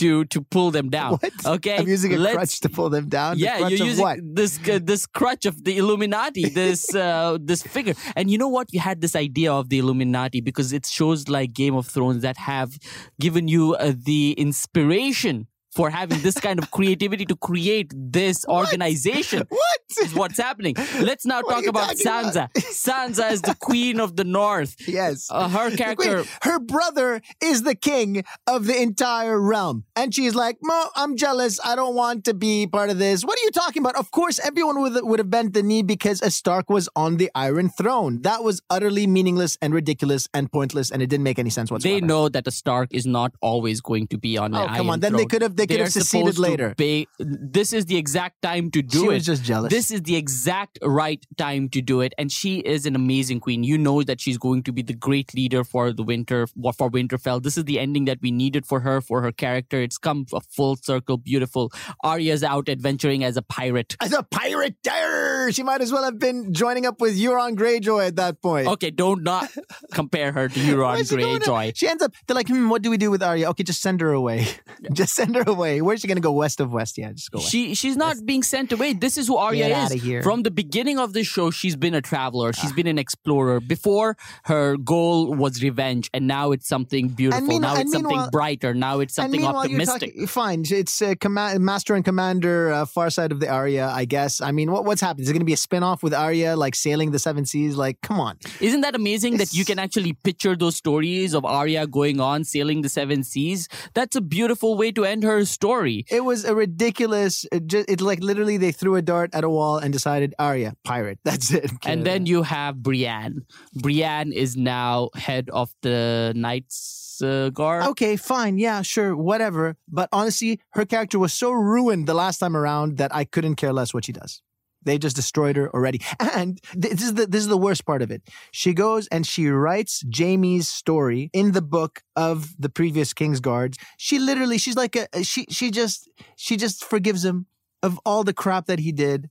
to to pull them down. What? Okay, I'm using a Let's- crutch to pull them down. The yeah, you're using what? this uh, this crutch of the Illuminati, this *laughs* uh, this figure. And you know what? You had this idea of the Illuminati because it shows like Game of Thrones that have given you uh, the inspiration for having this kind of creativity to create this organization. *laughs* What? Is what's happening. Let's now What talk about Sansa. about? *laughs* Sansa is the queen of the North. Yes. Uh, her character. her brother is the king of the entire realm. And she's like, Mo, I'm jealous. I don't want to be part of this. What are you talking about? Of course, everyone would, would have bent the knee because a Stark was on the Iron Throne. That was utterly meaningless and ridiculous and pointless, and it didn't make any sense whatsoever. They know that a Stark is not always going to be on Oh, the come Iron on. Then they Throne. could have they could have seceded later. this is the exact time to do she it. was just jealous. This is the exact right time to do it, and she is an amazing queen. You know that she's going to be the great leader for the winter for Winterfell. This is the ending that we needed for her, for her character. It's come a full circle, beautiful. Arya's out adventuring as a pirate. as a pirate, Arr! she might as well have been joining up with Euron Greyjoy at that point. Okay, don't not *laughs* compare her to Euron she Greyjoy. She ends up. They're like, hmm, what do we do with Arya? Okay, just send her away. *laughs* just send her away. Where's she gonna go? West of West? Yeah, just go. West. She she's not being sent away. This is who Arya Get is. here. From the beginning of the show, she's been a traveler. Ah. She's been an explorer. Before her goal was revenge, and now it's something beautiful. meanwhile- now it's something brighter. Now it's something optimistic. talking. Fine, it's uh, command, Master and Commander, uh, far side of the Arya. I guess. I mean, what, what's happening? Is it going to be a spinoff with Arya, like sailing the seven seas? Like, come on. Isn't that amazing that you can actually picture those stories of Arya going on sailing the seven seas? That's a beautiful way to end her story. It was a ridiculous. It just, it like literally they threw a dart at a wall and decided Arya pirate. *laughs* That's it. And then you have Brienne. Brienne is now head of the Knights uh, Guard. Okay, fine. Yeah, sure, whatever. But honestly, her character was so ruined the last time around that I couldn't care less what she does. They just destroyed her already. *laughs* And this is the this is the worst part of it. She goes and she writes Jaime's story in the book of the previous King's Guards. She literally she's like a she she just she just forgives him of all the crap that he did.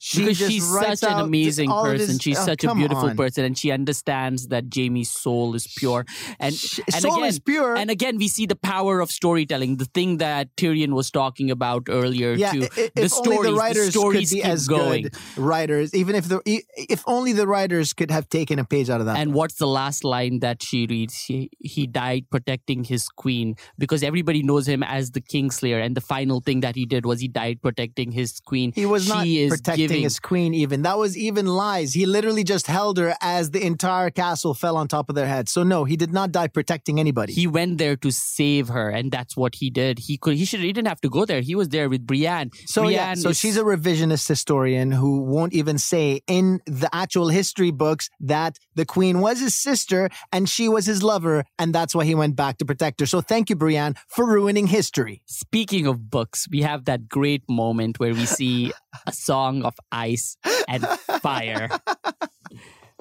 She because she's such an amazing person. his- she's oh, such a beautiful on. person, and she understands that Jaime's soul is pure. And Sh- and soul again, is pure. and again, we see the power of storytelling. The thing that Tyrion was talking about earlier. Yeah, too. i- i- the if only stories, the writers the stories could be as going. good writers, even if the if only the writers could have taken a page out of that. And what's the last line that she reads? He, he died protecting his queen because everybody knows him as the Kingslayer. And the final thing that he did was he died protecting his queen. he was not is protecting giving, his queen. Even that was even lies. He literally just held her as the entire castle fell on top of their heads. So no, he did not die protecting anybody. He went there to save her, and that's what he did. He could. He should. He didn't have to go there. He was there with Brienne. so yeah, so is- she's a revisionist historian who won't even say in the actual history books that the queen was his sister and she was his lover, and that's why he went back to protect her. So thank you, Brienne, for ruining history. Speaking of books, we have that great moment where we see *laughs* a song of ice and fire. *laughs*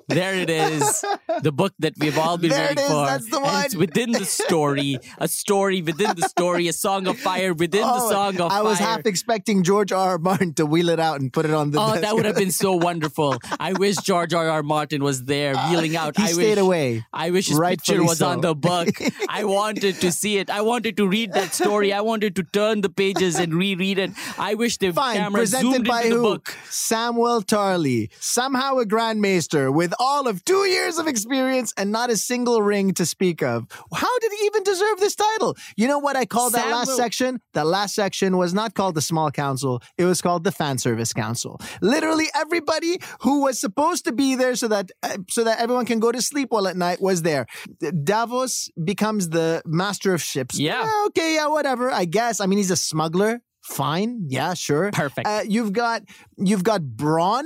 There it is, *laughs* the book that we've all been There waiting for. that's the And it's within the story, a story within the story, a song of fire within the Oh, song of fire. I was half expecting George R. R. Martin to wheel it out and put it on the. Oh, desk. that would have been so *laughs* wonderful. I wish George R. R. Martin was there wheeling out. He I stayed wish, away. I wish his picture was so. on the book. *laughs* I wanted to see it. I wanted to read that story. I wanted to turn the pages and reread it. I wish the Fine, camera presented zoomed by into the who? book. Samwell Tarly, somehow a Grand Maester with all of two years of experience and not a single ring to speak of. How did he even deserve this title? You know what I called that last section? That last section was not called the small council. It was called the fan service council. Literally everybody who was supposed to be there so that uh, so that everyone can go to sleep well at night was there. Davos becomes the master of ships. Yeah. okay, yeah, whatever. I guess. I mean, he's a smuggler. Fine. Yeah, sure. Perfect. Uh, you've got you've got Bronn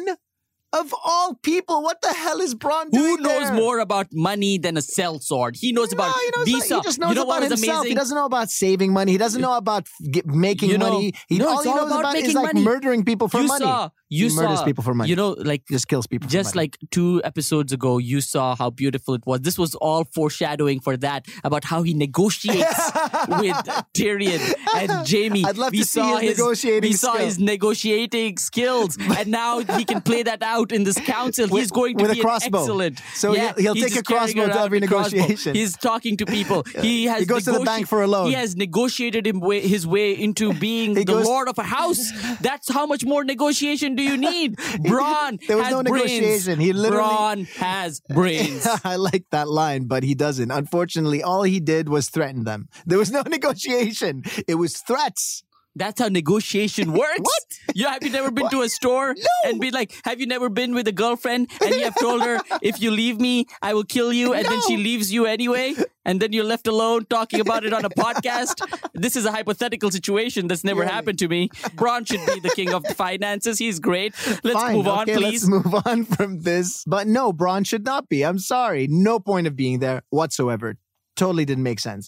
of all people. What the hell is Bronn doing Who knows there? more about money than a sellsword? He knows about No, he, knows Visa. he just knows you know about himself. amazing? He doesn't know about saving money. He doesn't know about making You know- money. He, No, all he knows about about is like money. murdering people for you money. saw. You he murders saw. people for money. You know, like just kills people. for just like two episodes ago, you saw how beautiful it was. This was all foreshadowing for that about how he negotiates *laughs* with Tyrion and Jaime. I'd love we to see saw his negotiating We saw skill. his negotiating skills, *laughs* and now he can play that out in this council. With- he's going to with a be an crossbow. excellent. So yeah, he'll- he'll take a crossbow to every a crossbow. negotiation. He's talking to people. *laughs* He has He goes to the bank for a loan. He has negotiated him way, his way into being the goes- lord of a house. That's how much more negotiation do you need? *laughs* Bronn There was has no brains. negotiation. He literally- Bronn has *laughs* brains. I like that line, but he doesn't. Unfortunately, all he did was threaten them. There was no *laughs* negotiation. It was threats. That's how negotiation *laughs* works. What? You have you never been to a store and be like, have you never been with a girlfriend and you have told her if you leave me, I will kill you, and then she leaves you anyway, and then you're left alone talking about it on a podcast. This is a hypothetical situation that's never Yeah. happened to me. Bronn should be the king of the finances. He's great. Let's Fine, move on, okay, please. Let's move on from this. But no, Bronn should not be. I'm sorry. No point of being there whatsoever. Totally didn't make sense.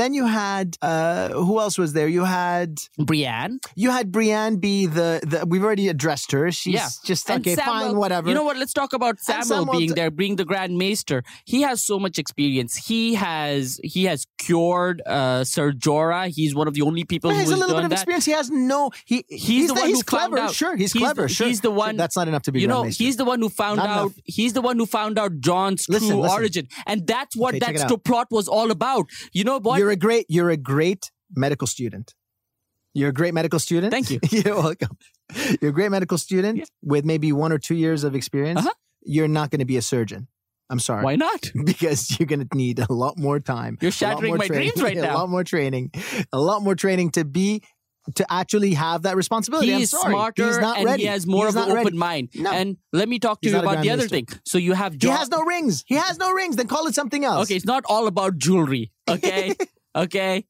Then you had uh who else was there? You had Brienne. you had Brienne be the the we've already addressed her. She's yeah. just And okay, Samuel- fine, whatever. You know what? Let's talk about Samuel, Samuel being t- there, being the Grand Maester. He has so much experience. He has he has cured uh, Sir Jorah. He's one of the only people who has has a little bit of that. experience. He has no. He he's, the one he's who found clever. out. Sure, he's, He's clever. the- sure, he's the one- That's not enough to be. You know, he's the one who found Not out. enough. He's the one who found out Jon's Listen, true listen. origin, and that's what Okay, that check it out. sto- plot was all about. You know what? You're a great. You're a great medical student. You're a great medical student. Thank you. *laughs* You're welcome. You're a great medical student Yeah. with maybe one or two years of experience. Uh-huh. You're not going to be a surgeon. I'm sorry. Why not? *laughs* Because you're going to need a lot more time. You're shattering my training, dreams right *laughs* now. A lot more training. A lot more training to be to actually have that responsibility. Sorry. smarter He's not and ready. he has more He's of an not open mind. No. And let me talk to He's you about the other thing. So you have He has no rings. He has no rings. Then call it something else. Okay, it's not all about jewelry. Okay, *laughs* okay.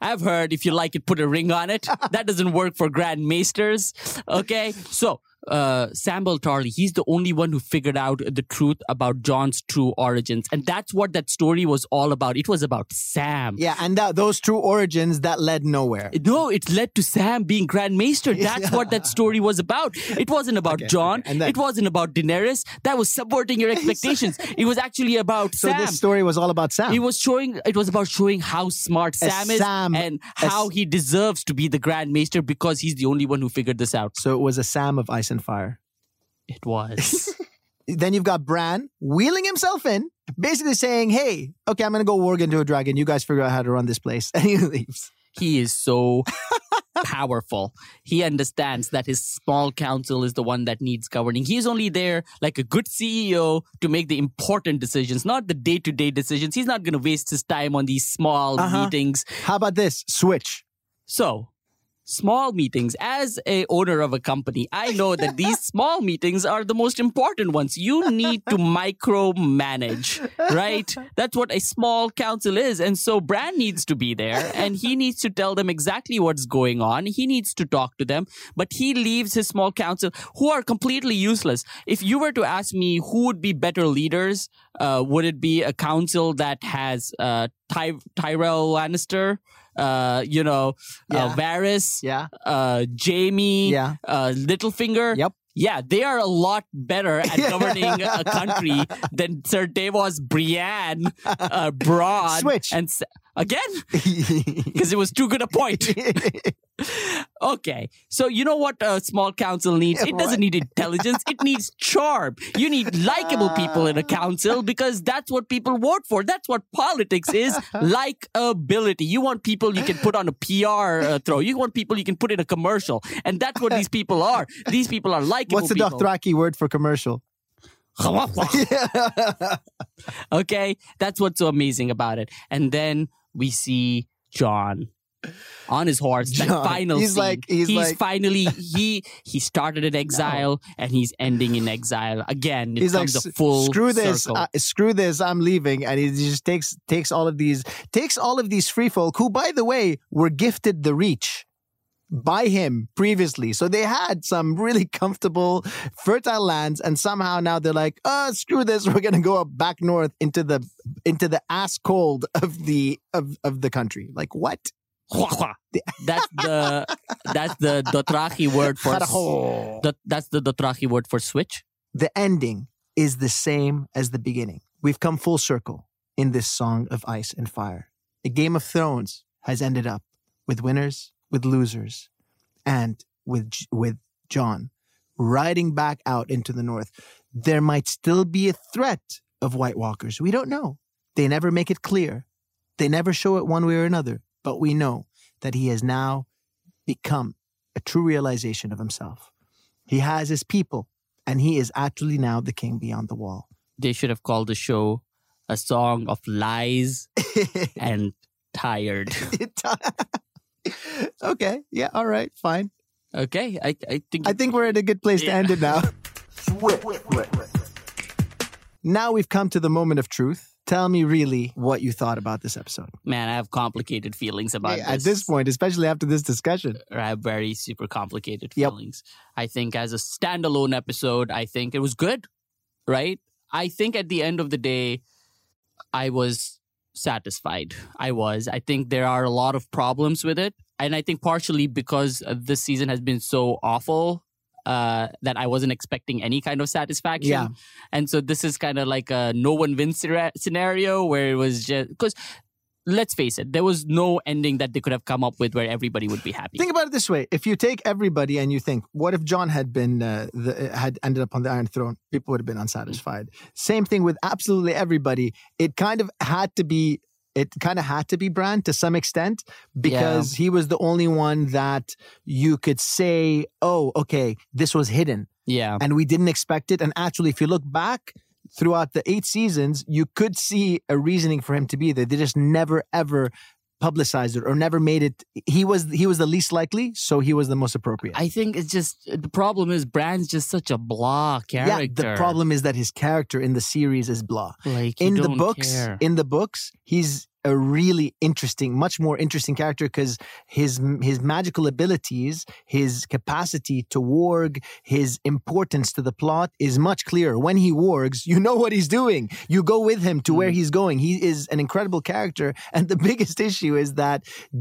I've heard if you like it, put a ring on it. *laughs* That doesn't work for Grand Maesters. Okay, so uh, Samwell Tarly, he's the only one who figured out the truth about Jon's true origins, and that's what that story was all about. It was about Sam. Yeah, and that, those true origins that led nowhere. No, it led to Sam being Grand Maester. *laughs* That's what that story was about. It wasn't about Okay, Jon. okay, and then- it wasn't about Daenerys. That was subverting your *laughs* expectations. it was actually about So Sam. this story was all about Sam. It was showing. It was about showing how smart Sam is Sam- and how he deserves to be the Grand Maester because he's the only one who figured this out. so it was a Sam of Ice and Fire. It was. *laughs* Then you've got Bran wheeling himself in, basically saying, "Hey, okay, I'm gonna go warg into a dragon. You guys figure out how to run this place." *laughs* And he leaves. he is so *laughs* powerful. He understands that his small council is the one that needs governing. He's only there like a good CEO to make the important decisions, not the day to day decisions. He's not going to waste his time on these small Uh-huh. meetings. How about this switch? So, small meetings. As a owner of a company, I know that these *laughs* small meetings are the most important ones. You need to micromanage, right? That's what a small council is. And so Bran needs to be there and he needs to tell them exactly what's going on. He needs to talk to them, but he leaves his small council who are completely useless. If you were to ask me who would be better leaders, uh, would it be a council that has uh, Ty- Tyrell Lannister? Uh, you know, Yeah. uh, Varys, Yeah, uh, Jaime, yeah. uh, Littlefinger. Yep. Yeah, they are a lot better at *laughs* governing a country than Sir Davos, Brienne, uh, Bronn, Switch. and again *laughs* because it was too good a point. *laughs* okay, so you know what a small council needs? It doesn't need intelligence; it needs charm. You need likable people in a council because that's what people vote for. That's what politics is: *laughs* likability. You want people you can put on a PR uh, throw. You want people you can put in a commercial, and that's what these people are. These people are likable. What's the people. Dothraki word for commercial? okay, that's what's so amazing about it. And then we see Jon on his horse. That Jon, final he's scene. like- he's like- finally he he started in *laughs* exile and he's ending in exile again. It He's like, full screw this, uh, screw this, I'm leaving, and he just takes takes all of these takes all of these free folk who, by the way, were gifted the reach by him previously, so they had some really *laughs* comfortable, fertile lands, and somehow now they're like, oh, screw this, *laughs* we're gonna go up back north into the into the ass cold of the of of the country. Like what? *laughs* that's the that's the Dothraki word for that, that's the Dothraki word for switch. the ending is the same as the beginning. We've come full circle in this song of ice and fire. A Game of Thrones has ended up with winners, with losers, and with with Jon riding back out into the north. There might still be a threat of White Walkers. We don't know. They never make it clear. They never show it one way or another. But we know that he has now become a true realization of himself. He has his people and he is actually now the king beyond the wall. They should have called the show a song of lies *laughs* and tired. *laughs* *laughs* okay, yeah, all right, fine. Okay, I I think I think we're at a good place to end it now. *laughs* now we've come to the moment of truth. Tell me really what you thought about this episode. man, I have complicated feelings about it. At this point, especially after this discussion. I have very super complicated Yep. feelings. I think as a standalone episode, I think it was good, right? I think at the end of the day, I was satisfied. I was. I think there are a lot of problems with it. And I think partially because uh, this season has been so awful uh, that I wasn't expecting any kind of satisfaction. Yeah. And so this is kind of like a no one wins scenario where it was just because let's face it, there was no ending that they could have come up with where everybody would be happy. Think about it this way: if you take everybody and you think, what if Jon had been uh, the, had ended up on the Iron Throne? People would have been unsatisfied. Same thing with absolutely everybody. It kind of had to be. It kind of had to be Bran to some extent because he was the only one that you could say, "Oh, okay, this was hidden." yeah. and we didn't expect it. And actually, if you look back throughout the eight seasons, you could see a reasoning for him to be there. They just never ever publicized it or never made it. He was he was the least likely, so he was the most appropriate. I think it's just the problem is Bran's just such a blah character. yeah, the problem is that his character in the series is blah. like In the books, care. in the books, he's a really interesting, much more interesting character because his his magical abilities, his capacity to warg, his importance to the plot is much clearer. When he wargs, you know what he's doing. You go with him to Mm. where he's going. He is an incredible character, and the *laughs* biggest issue is that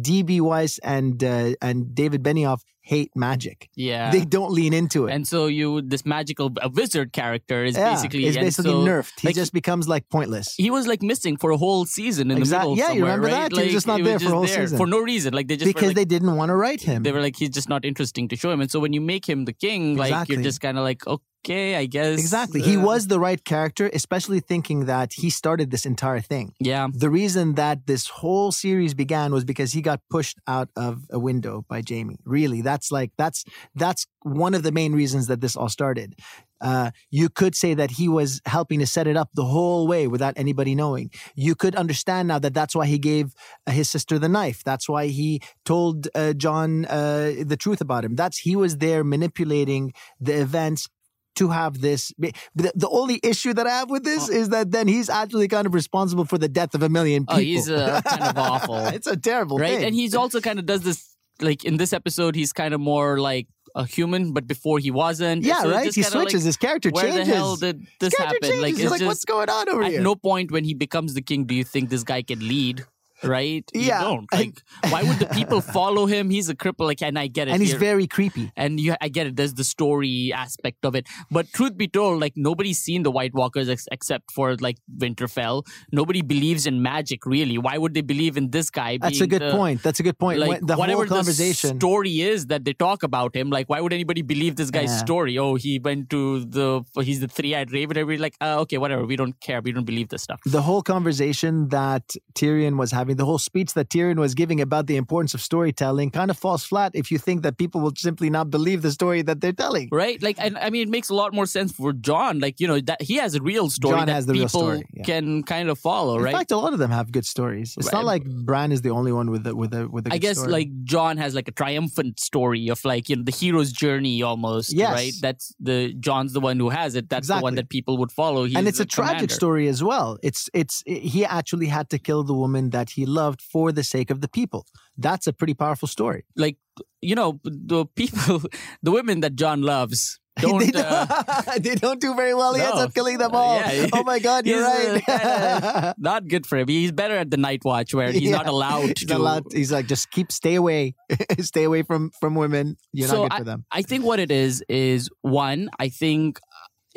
DB Weiss and uh, and David Benioff hate magic. yeah. They don't lean into it. and so you this magical a wizard character is yeah, basically is basically so, nerfed. He like, just becomes like pointless. he was like missing for a whole season in Exact- the middle. yeah, you remember right? that? He was just not he there for a whole there season. for no reason. Like they just because like, they didn't want to write him. they were like he's just not interesting to show him, and so when you make him the king, like Exactly. you're just kind of like okay, I guess Exactly. He uh, was the right character, especially thinking that he started this entire thing. yeah. The reason that this whole series began was because he got pushed out of a window by Jaime. Really, that's like that's that's one of the main reasons that this all started. Uh, you could say that he was helping to set it up the whole way without anybody knowing. You could understand now that that's why he gave uh, his sister the knife. That's why he told uh, Jon uh, the truth about him. That's he was there manipulating the events to have this. The, the only issue that I have with this is that then he's actually kind of responsible for the death of a million people. he's uh, kind of *laughs* awful. it's a terrible right? thing. And he's also kind of does this like in this episode. He's kind of more like a human, but before he wasn't. yeah, So right. He switches. Like, his character where changes. the hell did this happen? changes. Like, it's like, just what's going on over at here? no point when he becomes the king do you think this guy can lead. Right? You Yeah. don't. Like, why would the people *laughs* follow him? He's a cripple. Like, and I get it. and he's here. very creepy. and you, I get it. There's the story aspect of it, but truth be told, like nobody's seen the White Walkers ex- except for like Winterfell. Nobody believes in magic, really. Why would they believe in this guy? That's a good the- point. That's a good point. Like When- the whatever whole conversation. the story is that they talk about him, like why would anybody believe this guy's Yeah. story? Oh, he went to the he's the three-eyed raven. Everybody like, uh, okay, whatever. We don't care. We don't believe this stuff. the whole conversation that Tyrion was having mean, the whole speech that Tyrion was giving about the importance of storytelling kind of falls flat if you think that people will simply not believe the story that they're telling. Right? Like, and I mean, it makes a lot more sense for Jon. Like, you know, that he has a real story Jon that has the real people story, yeah. can kind of follow, In right? In fact, a lot of them have good stories. It's Right. not like Bran is the only one with a with a with a. I guess story. like Jon has like a triumphant story of like you know the hero's journey almost, Yes. right? That's the Jon's the one who has it. That's the one that people would follow. He's and it's a tragic commander. story as well. It's it's he actually had to kill the woman that he loved for the sake of the people. That's a pretty powerful story. Like you know the people, *laughs* the women that Jon loves *laughs* don't. they, uh, don't, *laughs* they don't do very well. He ends up killing them all. Yeah. oh my God, you're uh, right. kinda not good for him. He's better at the night watch where he's Yeah. not allowed He's to. not allowed- he's like, just keep, stay away, stay away from from women. You're So not good for them. I think what it is is one. I think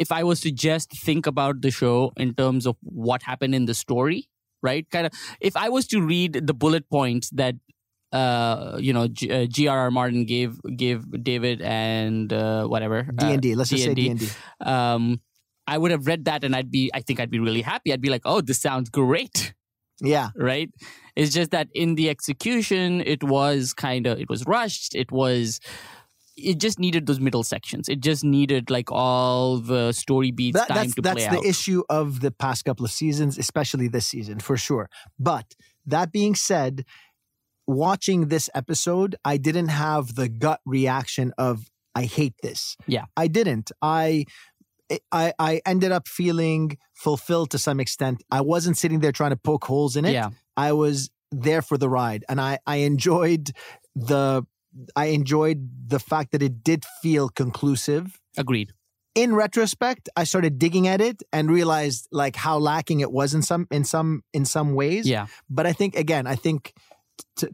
if I was to just think about the show in terms of what happened in the story, right? Kind of, if I was to read the bullet points that uh you know G- uh, G.R.R. Martin gave gave David and uh, whatever D and D. Let's just say D D&D. and D. um I would have read that and I'd be I think I'd be really happy. I'd be like, "Oh, this sounds great." Yeah, right? It's just that in the execution, it was kind of it was rushed. It was it just needed those middle sections. It just needed like all the story beats That- time that's to that's play the issue of the past couple of seasons, especially this season for sure. But that being said, watching this episode, I didn't have the gut reaction of I hate this. Yeah. I didn't. I I I ended up feeling fulfilled to some extent. I wasn't sitting there trying to poke holes in it. Yeah, I was there for the ride and I I enjoyed the I enjoyed the fact that it did feel conclusive agreed. in retrospect, I started digging at it and realized like how lacking it was in some in some in some ways. Yeah, But I think again, I think t-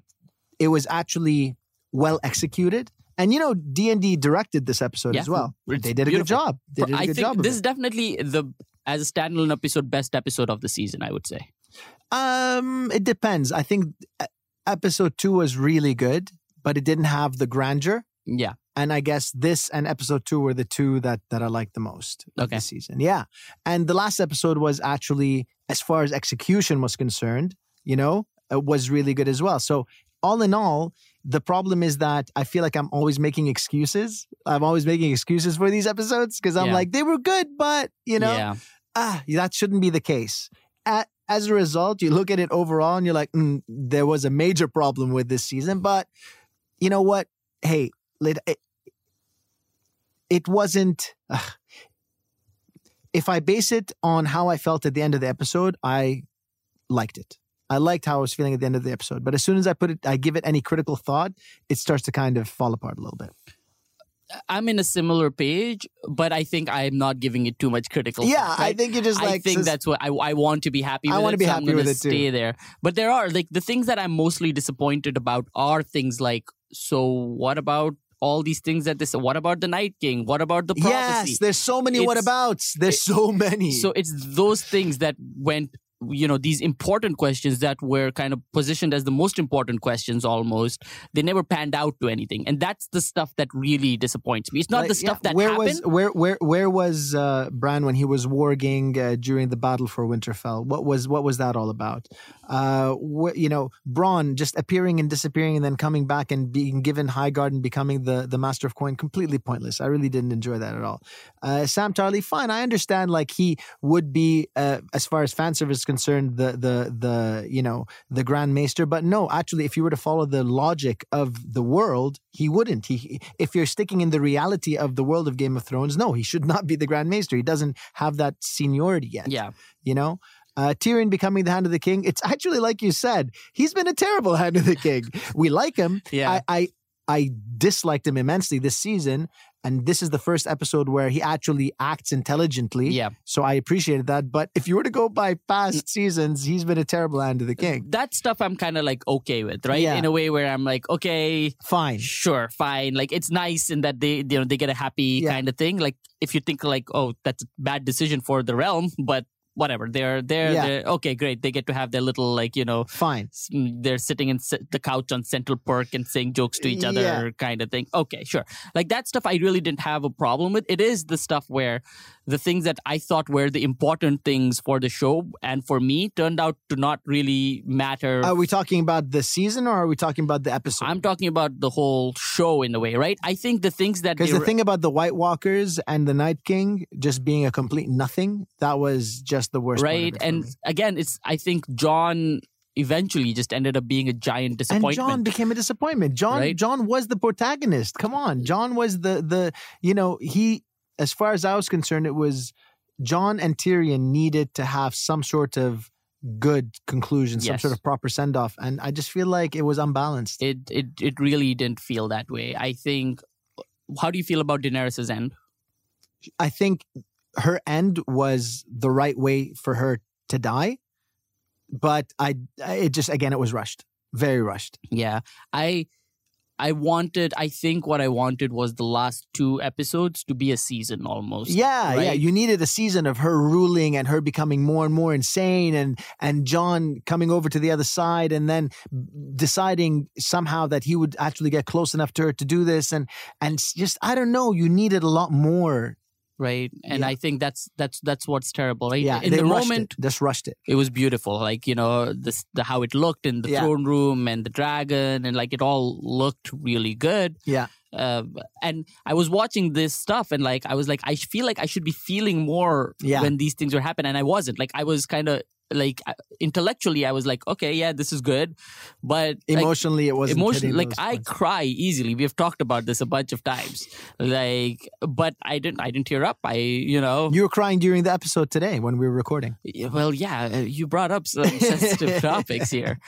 it was actually well executed. And you know, D and D directed this episode Yeah. as well. It's they did a good job. They did a I good think job. this is definitely the as a standalone episode best episode of the season. I would say. Um, it depends. I think uh, episode two was really good, but it didn't have the grandeur. Yeah, And I guess this and episode two were the two that that I liked the most Okay. the season. Yeah. And the last episode was actually, as far as execution was concerned, you know, it was really good as well. So all in all, the problem is that I feel like I'm always making excuses. I'm always making excuses for these episodes because I'm Yeah. like, they were good, but you know, yeah, ah, that shouldn't be the case. A- As a result, you look at it overall and you're like, mm, there was a major problem with this season. But you know what? Hey, it, it wasn't. ugh. if I base it on how I felt at the end of the episode, I liked it. I liked how I was feeling at the end of the episode. But as soon as I put it, I give it any critical thought, it starts to kind of fall apart a little bit. I'm in a similar page, but I think I'm not giving it too much critical. yeah, thought, I think you're just like I think sus- that's what I, I want to be happy with. I wanna it, be so happy with it too. Stay there, but there are like the things that I'm mostly disappointed about are things like so. What about all these things that this? What about the Night King? What about the prophecy? Yes, there's so many It's- whatabouts. There's it- so many. So it's those things that went, you know, these important questions that were kind of positioned as the most important questions almost. They never panned out to anything, and that's the stuff that really disappoints me. It's not Like, the stuff yeah, that where happened. was where where where was uh, Bran when he was warging uh, during the battle for Winterfell? What was what was that all about? Uh, wh- you know, Bronn just appearing and disappearing and then coming back and being given Highgarden and becoming the the Master of Coin, completely pointless. I really didn't enjoy that at all. Uh, Sam Tarly, fine, I understand. Like he would be, uh, as far as fan service concerned, the the the you know the Grand Maester, but no, actually, if you were to follow the logic of the world, he wouldn't. He if you're sticking in the reality of the world of Game of Thrones, no, he should *laughs* not be the Grand Maester. He doesn't have that seniority yet. yeah, You know? Uh, Tyrion becoming the Hand of the King. It's actually like you said, he's been a terrible *laughs* Hand of the King. We like him. yeah. I, I I disliked him immensely this season, and this is the first episode where he actually acts intelligently. yeah. So I appreciated that. But if you were to go by past mm. seasons, he's been a terrible Hand of the King. that stuff I'm kind of like okay with, right? Yeah. In a way where I'm like, okay, Fine. sure, fine. Like it's nice in that they, you know, they get a happy Yeah. kind of thing. Like if you think like, oh, that's a bad decision for the realm, but whatever. They're they're, Yeah. they're okay, great. They get to have their little like you know Fine. they're sitting in s- the couch on Central park and saying jokes to each other, Yeah. kind of thing. Okay, sure. Like that stuff, I really didn't have a problem with. It is the stuff where the things that I thought were the important things for the show and for me turned out to not really matter. Are we talking about the season or are we talking about the episode? I'm talking about the whole show in a way, right? I think the things that Because the re- thing about the White Walkers and the Night King just being a complete nothing, that was just the worst. right and again it's i think jon eventually just ended up being a giant and disappointment Jon became a disappointment. Jon Right? Jon was the protagonist. Come on, Jon was the the you know he as far as I was concerned, it was Jon and Tyrion needed to have some sort of good conclusion, some Yes. sort of proper send off, and I just feel like it was unbalanced. it it it really didn't feel that way i think how do you feel about daenerys's end I think her end was the right way for her to die, but I it just again it was rushed, very rushed. yeah i i wanted i think what i wanted was the last two episodes to be a season almost Yeah, yeah. You needed a season of her ruling and her becoming more and more insane, and and Jon coming over to the other side, and then deciding somehow that he would actually get close enough to her to do this, and and just I don't know. You needed a lot more. Right and Yeah. i think that's that's that's what's terrible right Yeah, in the moment it, just rushed it. it was beautiful like you know this the how it looked in the Yeah. throne room and the dragon and like it all looked really good Yeah. Um, and i was watching this stuff and like i was like i feel like i should be feeling more Yeah. when these things were happening and i wasn't like i was kind of like intellectually i was like okay yeah this is good but like, Emotionally, it wasn't emotion like i points. cry easily we've talked about this a bunch of times like but i didn't i didn't tear up i you know You were crying during the episode today when we were recording. Well, yeah, uh, you brought up some sensitive *laughs* topics here,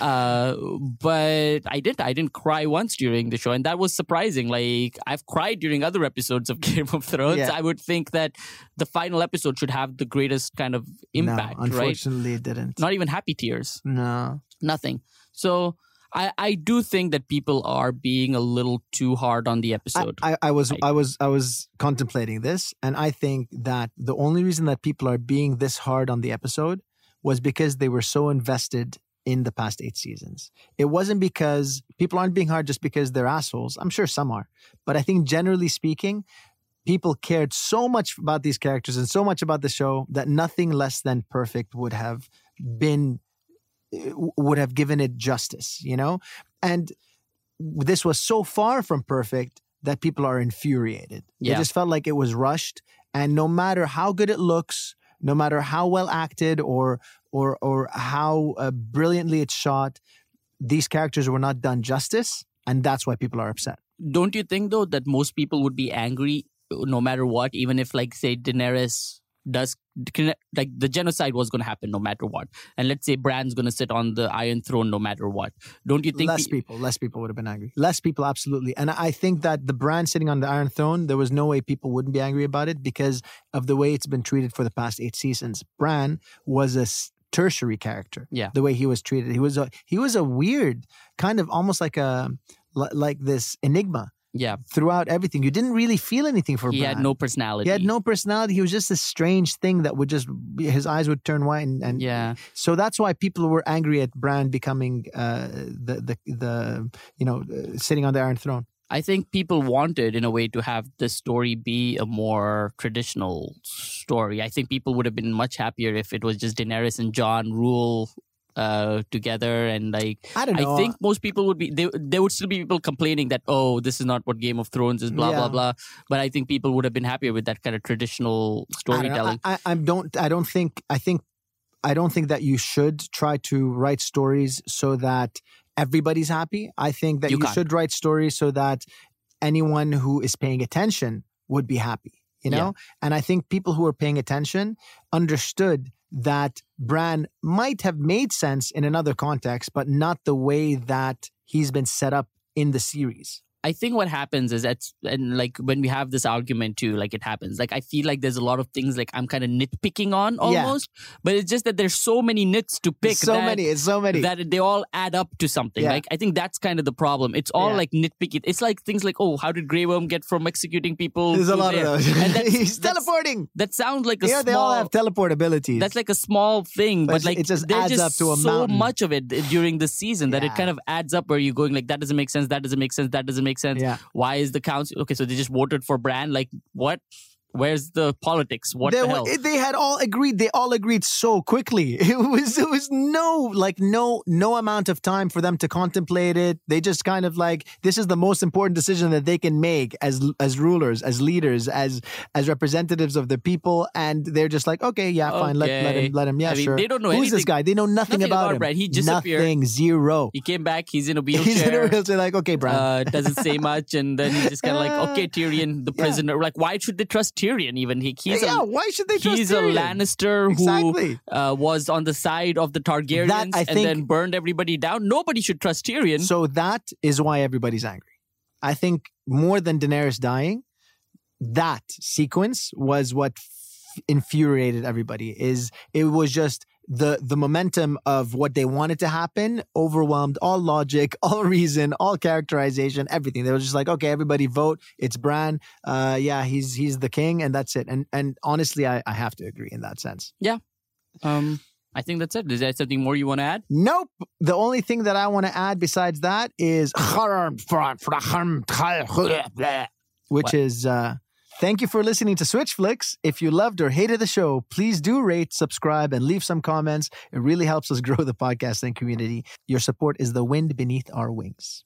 uh, but I didn't. I didn't cry once during the show, and that was surprising. Like I've cried during other episodes of *laughs* Game of Thrones. Yeah. I would think that the final episode should have the greatest kind of impact, no, right? unfortunately, it didn't. Not even happy tears, no. nothing. So. I, I do think that people are being a little too hard on the episode. I, I was Right. I was I was contemplating this, and I think that the only reason that people are being this hard on the episode was because they were so invested in the past eight seasons. It wasn't because people aren't being hard just because they're assholes. I'm sure some are, but I think generally speaking, people cared so much about these characters and so much about the show that nothing less than perfect would have been would have given it justice. You know, and this was so far from perfect that people are infuriated. Yeah. It just felt like it was rushed. And no matter how good it looks, no matter how well acted or or or how uh, brilliantly it's shot, these characters were not done justice, and that's why people are upset. Don't you think though that most people would be angry no matter what, even if like say Daenerys does like the genocide was going to happen no matter what, and let's say Bran's going to sit on the Iron Throne no matter what. Don't you think? less pe- people, less people would have been angry. Less people, absolutely. And I think that the Bran sitting on the Iron Throne, there was no way people wouldn't be angry about it because of the way it's been treated for the past eight seasons. Bran was a tertiary character. Yeah. the way he was treated, he was a he was a weird kind of almost like a like this enigma yeah, throughout everything. You didn't really feel anything for he Bran. had no personality. He had no personality. He was just this strange thing that would just his eyes would turn white, and, and Yeah, so that's why people were angry at Bran becoming uh, the the the you know uh, sitting on the Iron Throne. I think people wanted, in a way, to have the story be a more traditional story. I think people would have been much happier if it was just Daenerys and Jon rule uh together and like I don't know. I think most people would be they, there would still be people complaining that oh this is not what Game of Thrones is blah Yeah. blah blah but I think people would have been happier with that kind of traditional storytelling I, I, I don't. I don't think. I think. I don't think that you should try to write stories so that everybody's happy. I think that You you, should write stories so that anyone who is paying attention would be happy. You know, Yeah. and I think people who are paying attention understood that Bran might have made sense in another context, but not the way that he's been set up in the series. I think what happens is that's and like when we have this argument too, like it happens. Like I feel like there's a lot of things like I'm kind of nitpicking on Yeah. almost, but it's just that there's so many nits to pick. so that, many. It's so many. That they all add up to something. Yeah. Like I think that's kind of the problem. It's all Yeah. like nitpicky. It's like things like, oh, how did Grey Worm get from executing people? There's a lot there? of those. And *laughs* that's, He's that's- teleporting. That sounds like a Yeah, small. they all have teleport abilities. that's like a small thing, But but, it's- like it just there's adds just up to a so mountain. much of it during the season that it kind of adds up where you're going like that doesn't make sense, that doesn't make sense, that doesn't make sense. yeah. Why is the council okay? So they just voted for Bran. Like what? Where's the politics? What they, the hell? they had all agreed. They all agreed so quickly. *laughs* It was it was no like no no amount of time for them to contemplate it. They just kind of like this is the most important decision that they can make as as rulers, as leaders, as as representatives of the people, and they're just like, okay, yeah, fine, let, let him let him. Yeah, I mean, sure. they don't know Who's this guy? They know nothing, nothing about, about him. Brad. He disappeared. Nothing, zero. he came back. He's in a wheelchair. *laughs* He's in a wheelchair. Like, okay, Brian. uh, doesn't say much, and then he's just kind of like, *laughs* okay, Tyrion, the Yeah. prisoner. Like, why should they trust Tyrion? Even he, he's yeah, a why should they trust he's a? Lannister Exactly. who uh, was on the side of the Targaryens That, I and then burned everybody down. Nobody should trust Tyrion. So that is why everybody's angry. I think more than Daenerys dying, that sequence was what f- infuriated everybody. Is it was just the the momentum of what they wanted to happen overwhelmed all logic, *laughs* all reason, all characterization, everything. They were just like, okay, everybody vote. It's Bran. Uh, yeah, he's he's the king, and that's it. And and honestly, I, I have to agree in that sense. Yeah. Um, I think that's it. Is there something more you want to add? Nope. The only thing that I want to add besides that is which What? is uh thank you for listening to Switch Flicks. If you loved or hated the show, please do rate, subscribe, and leave some comments. It really helps us *laughs* grow the podcasting community. Your support is the wind beneath our wings.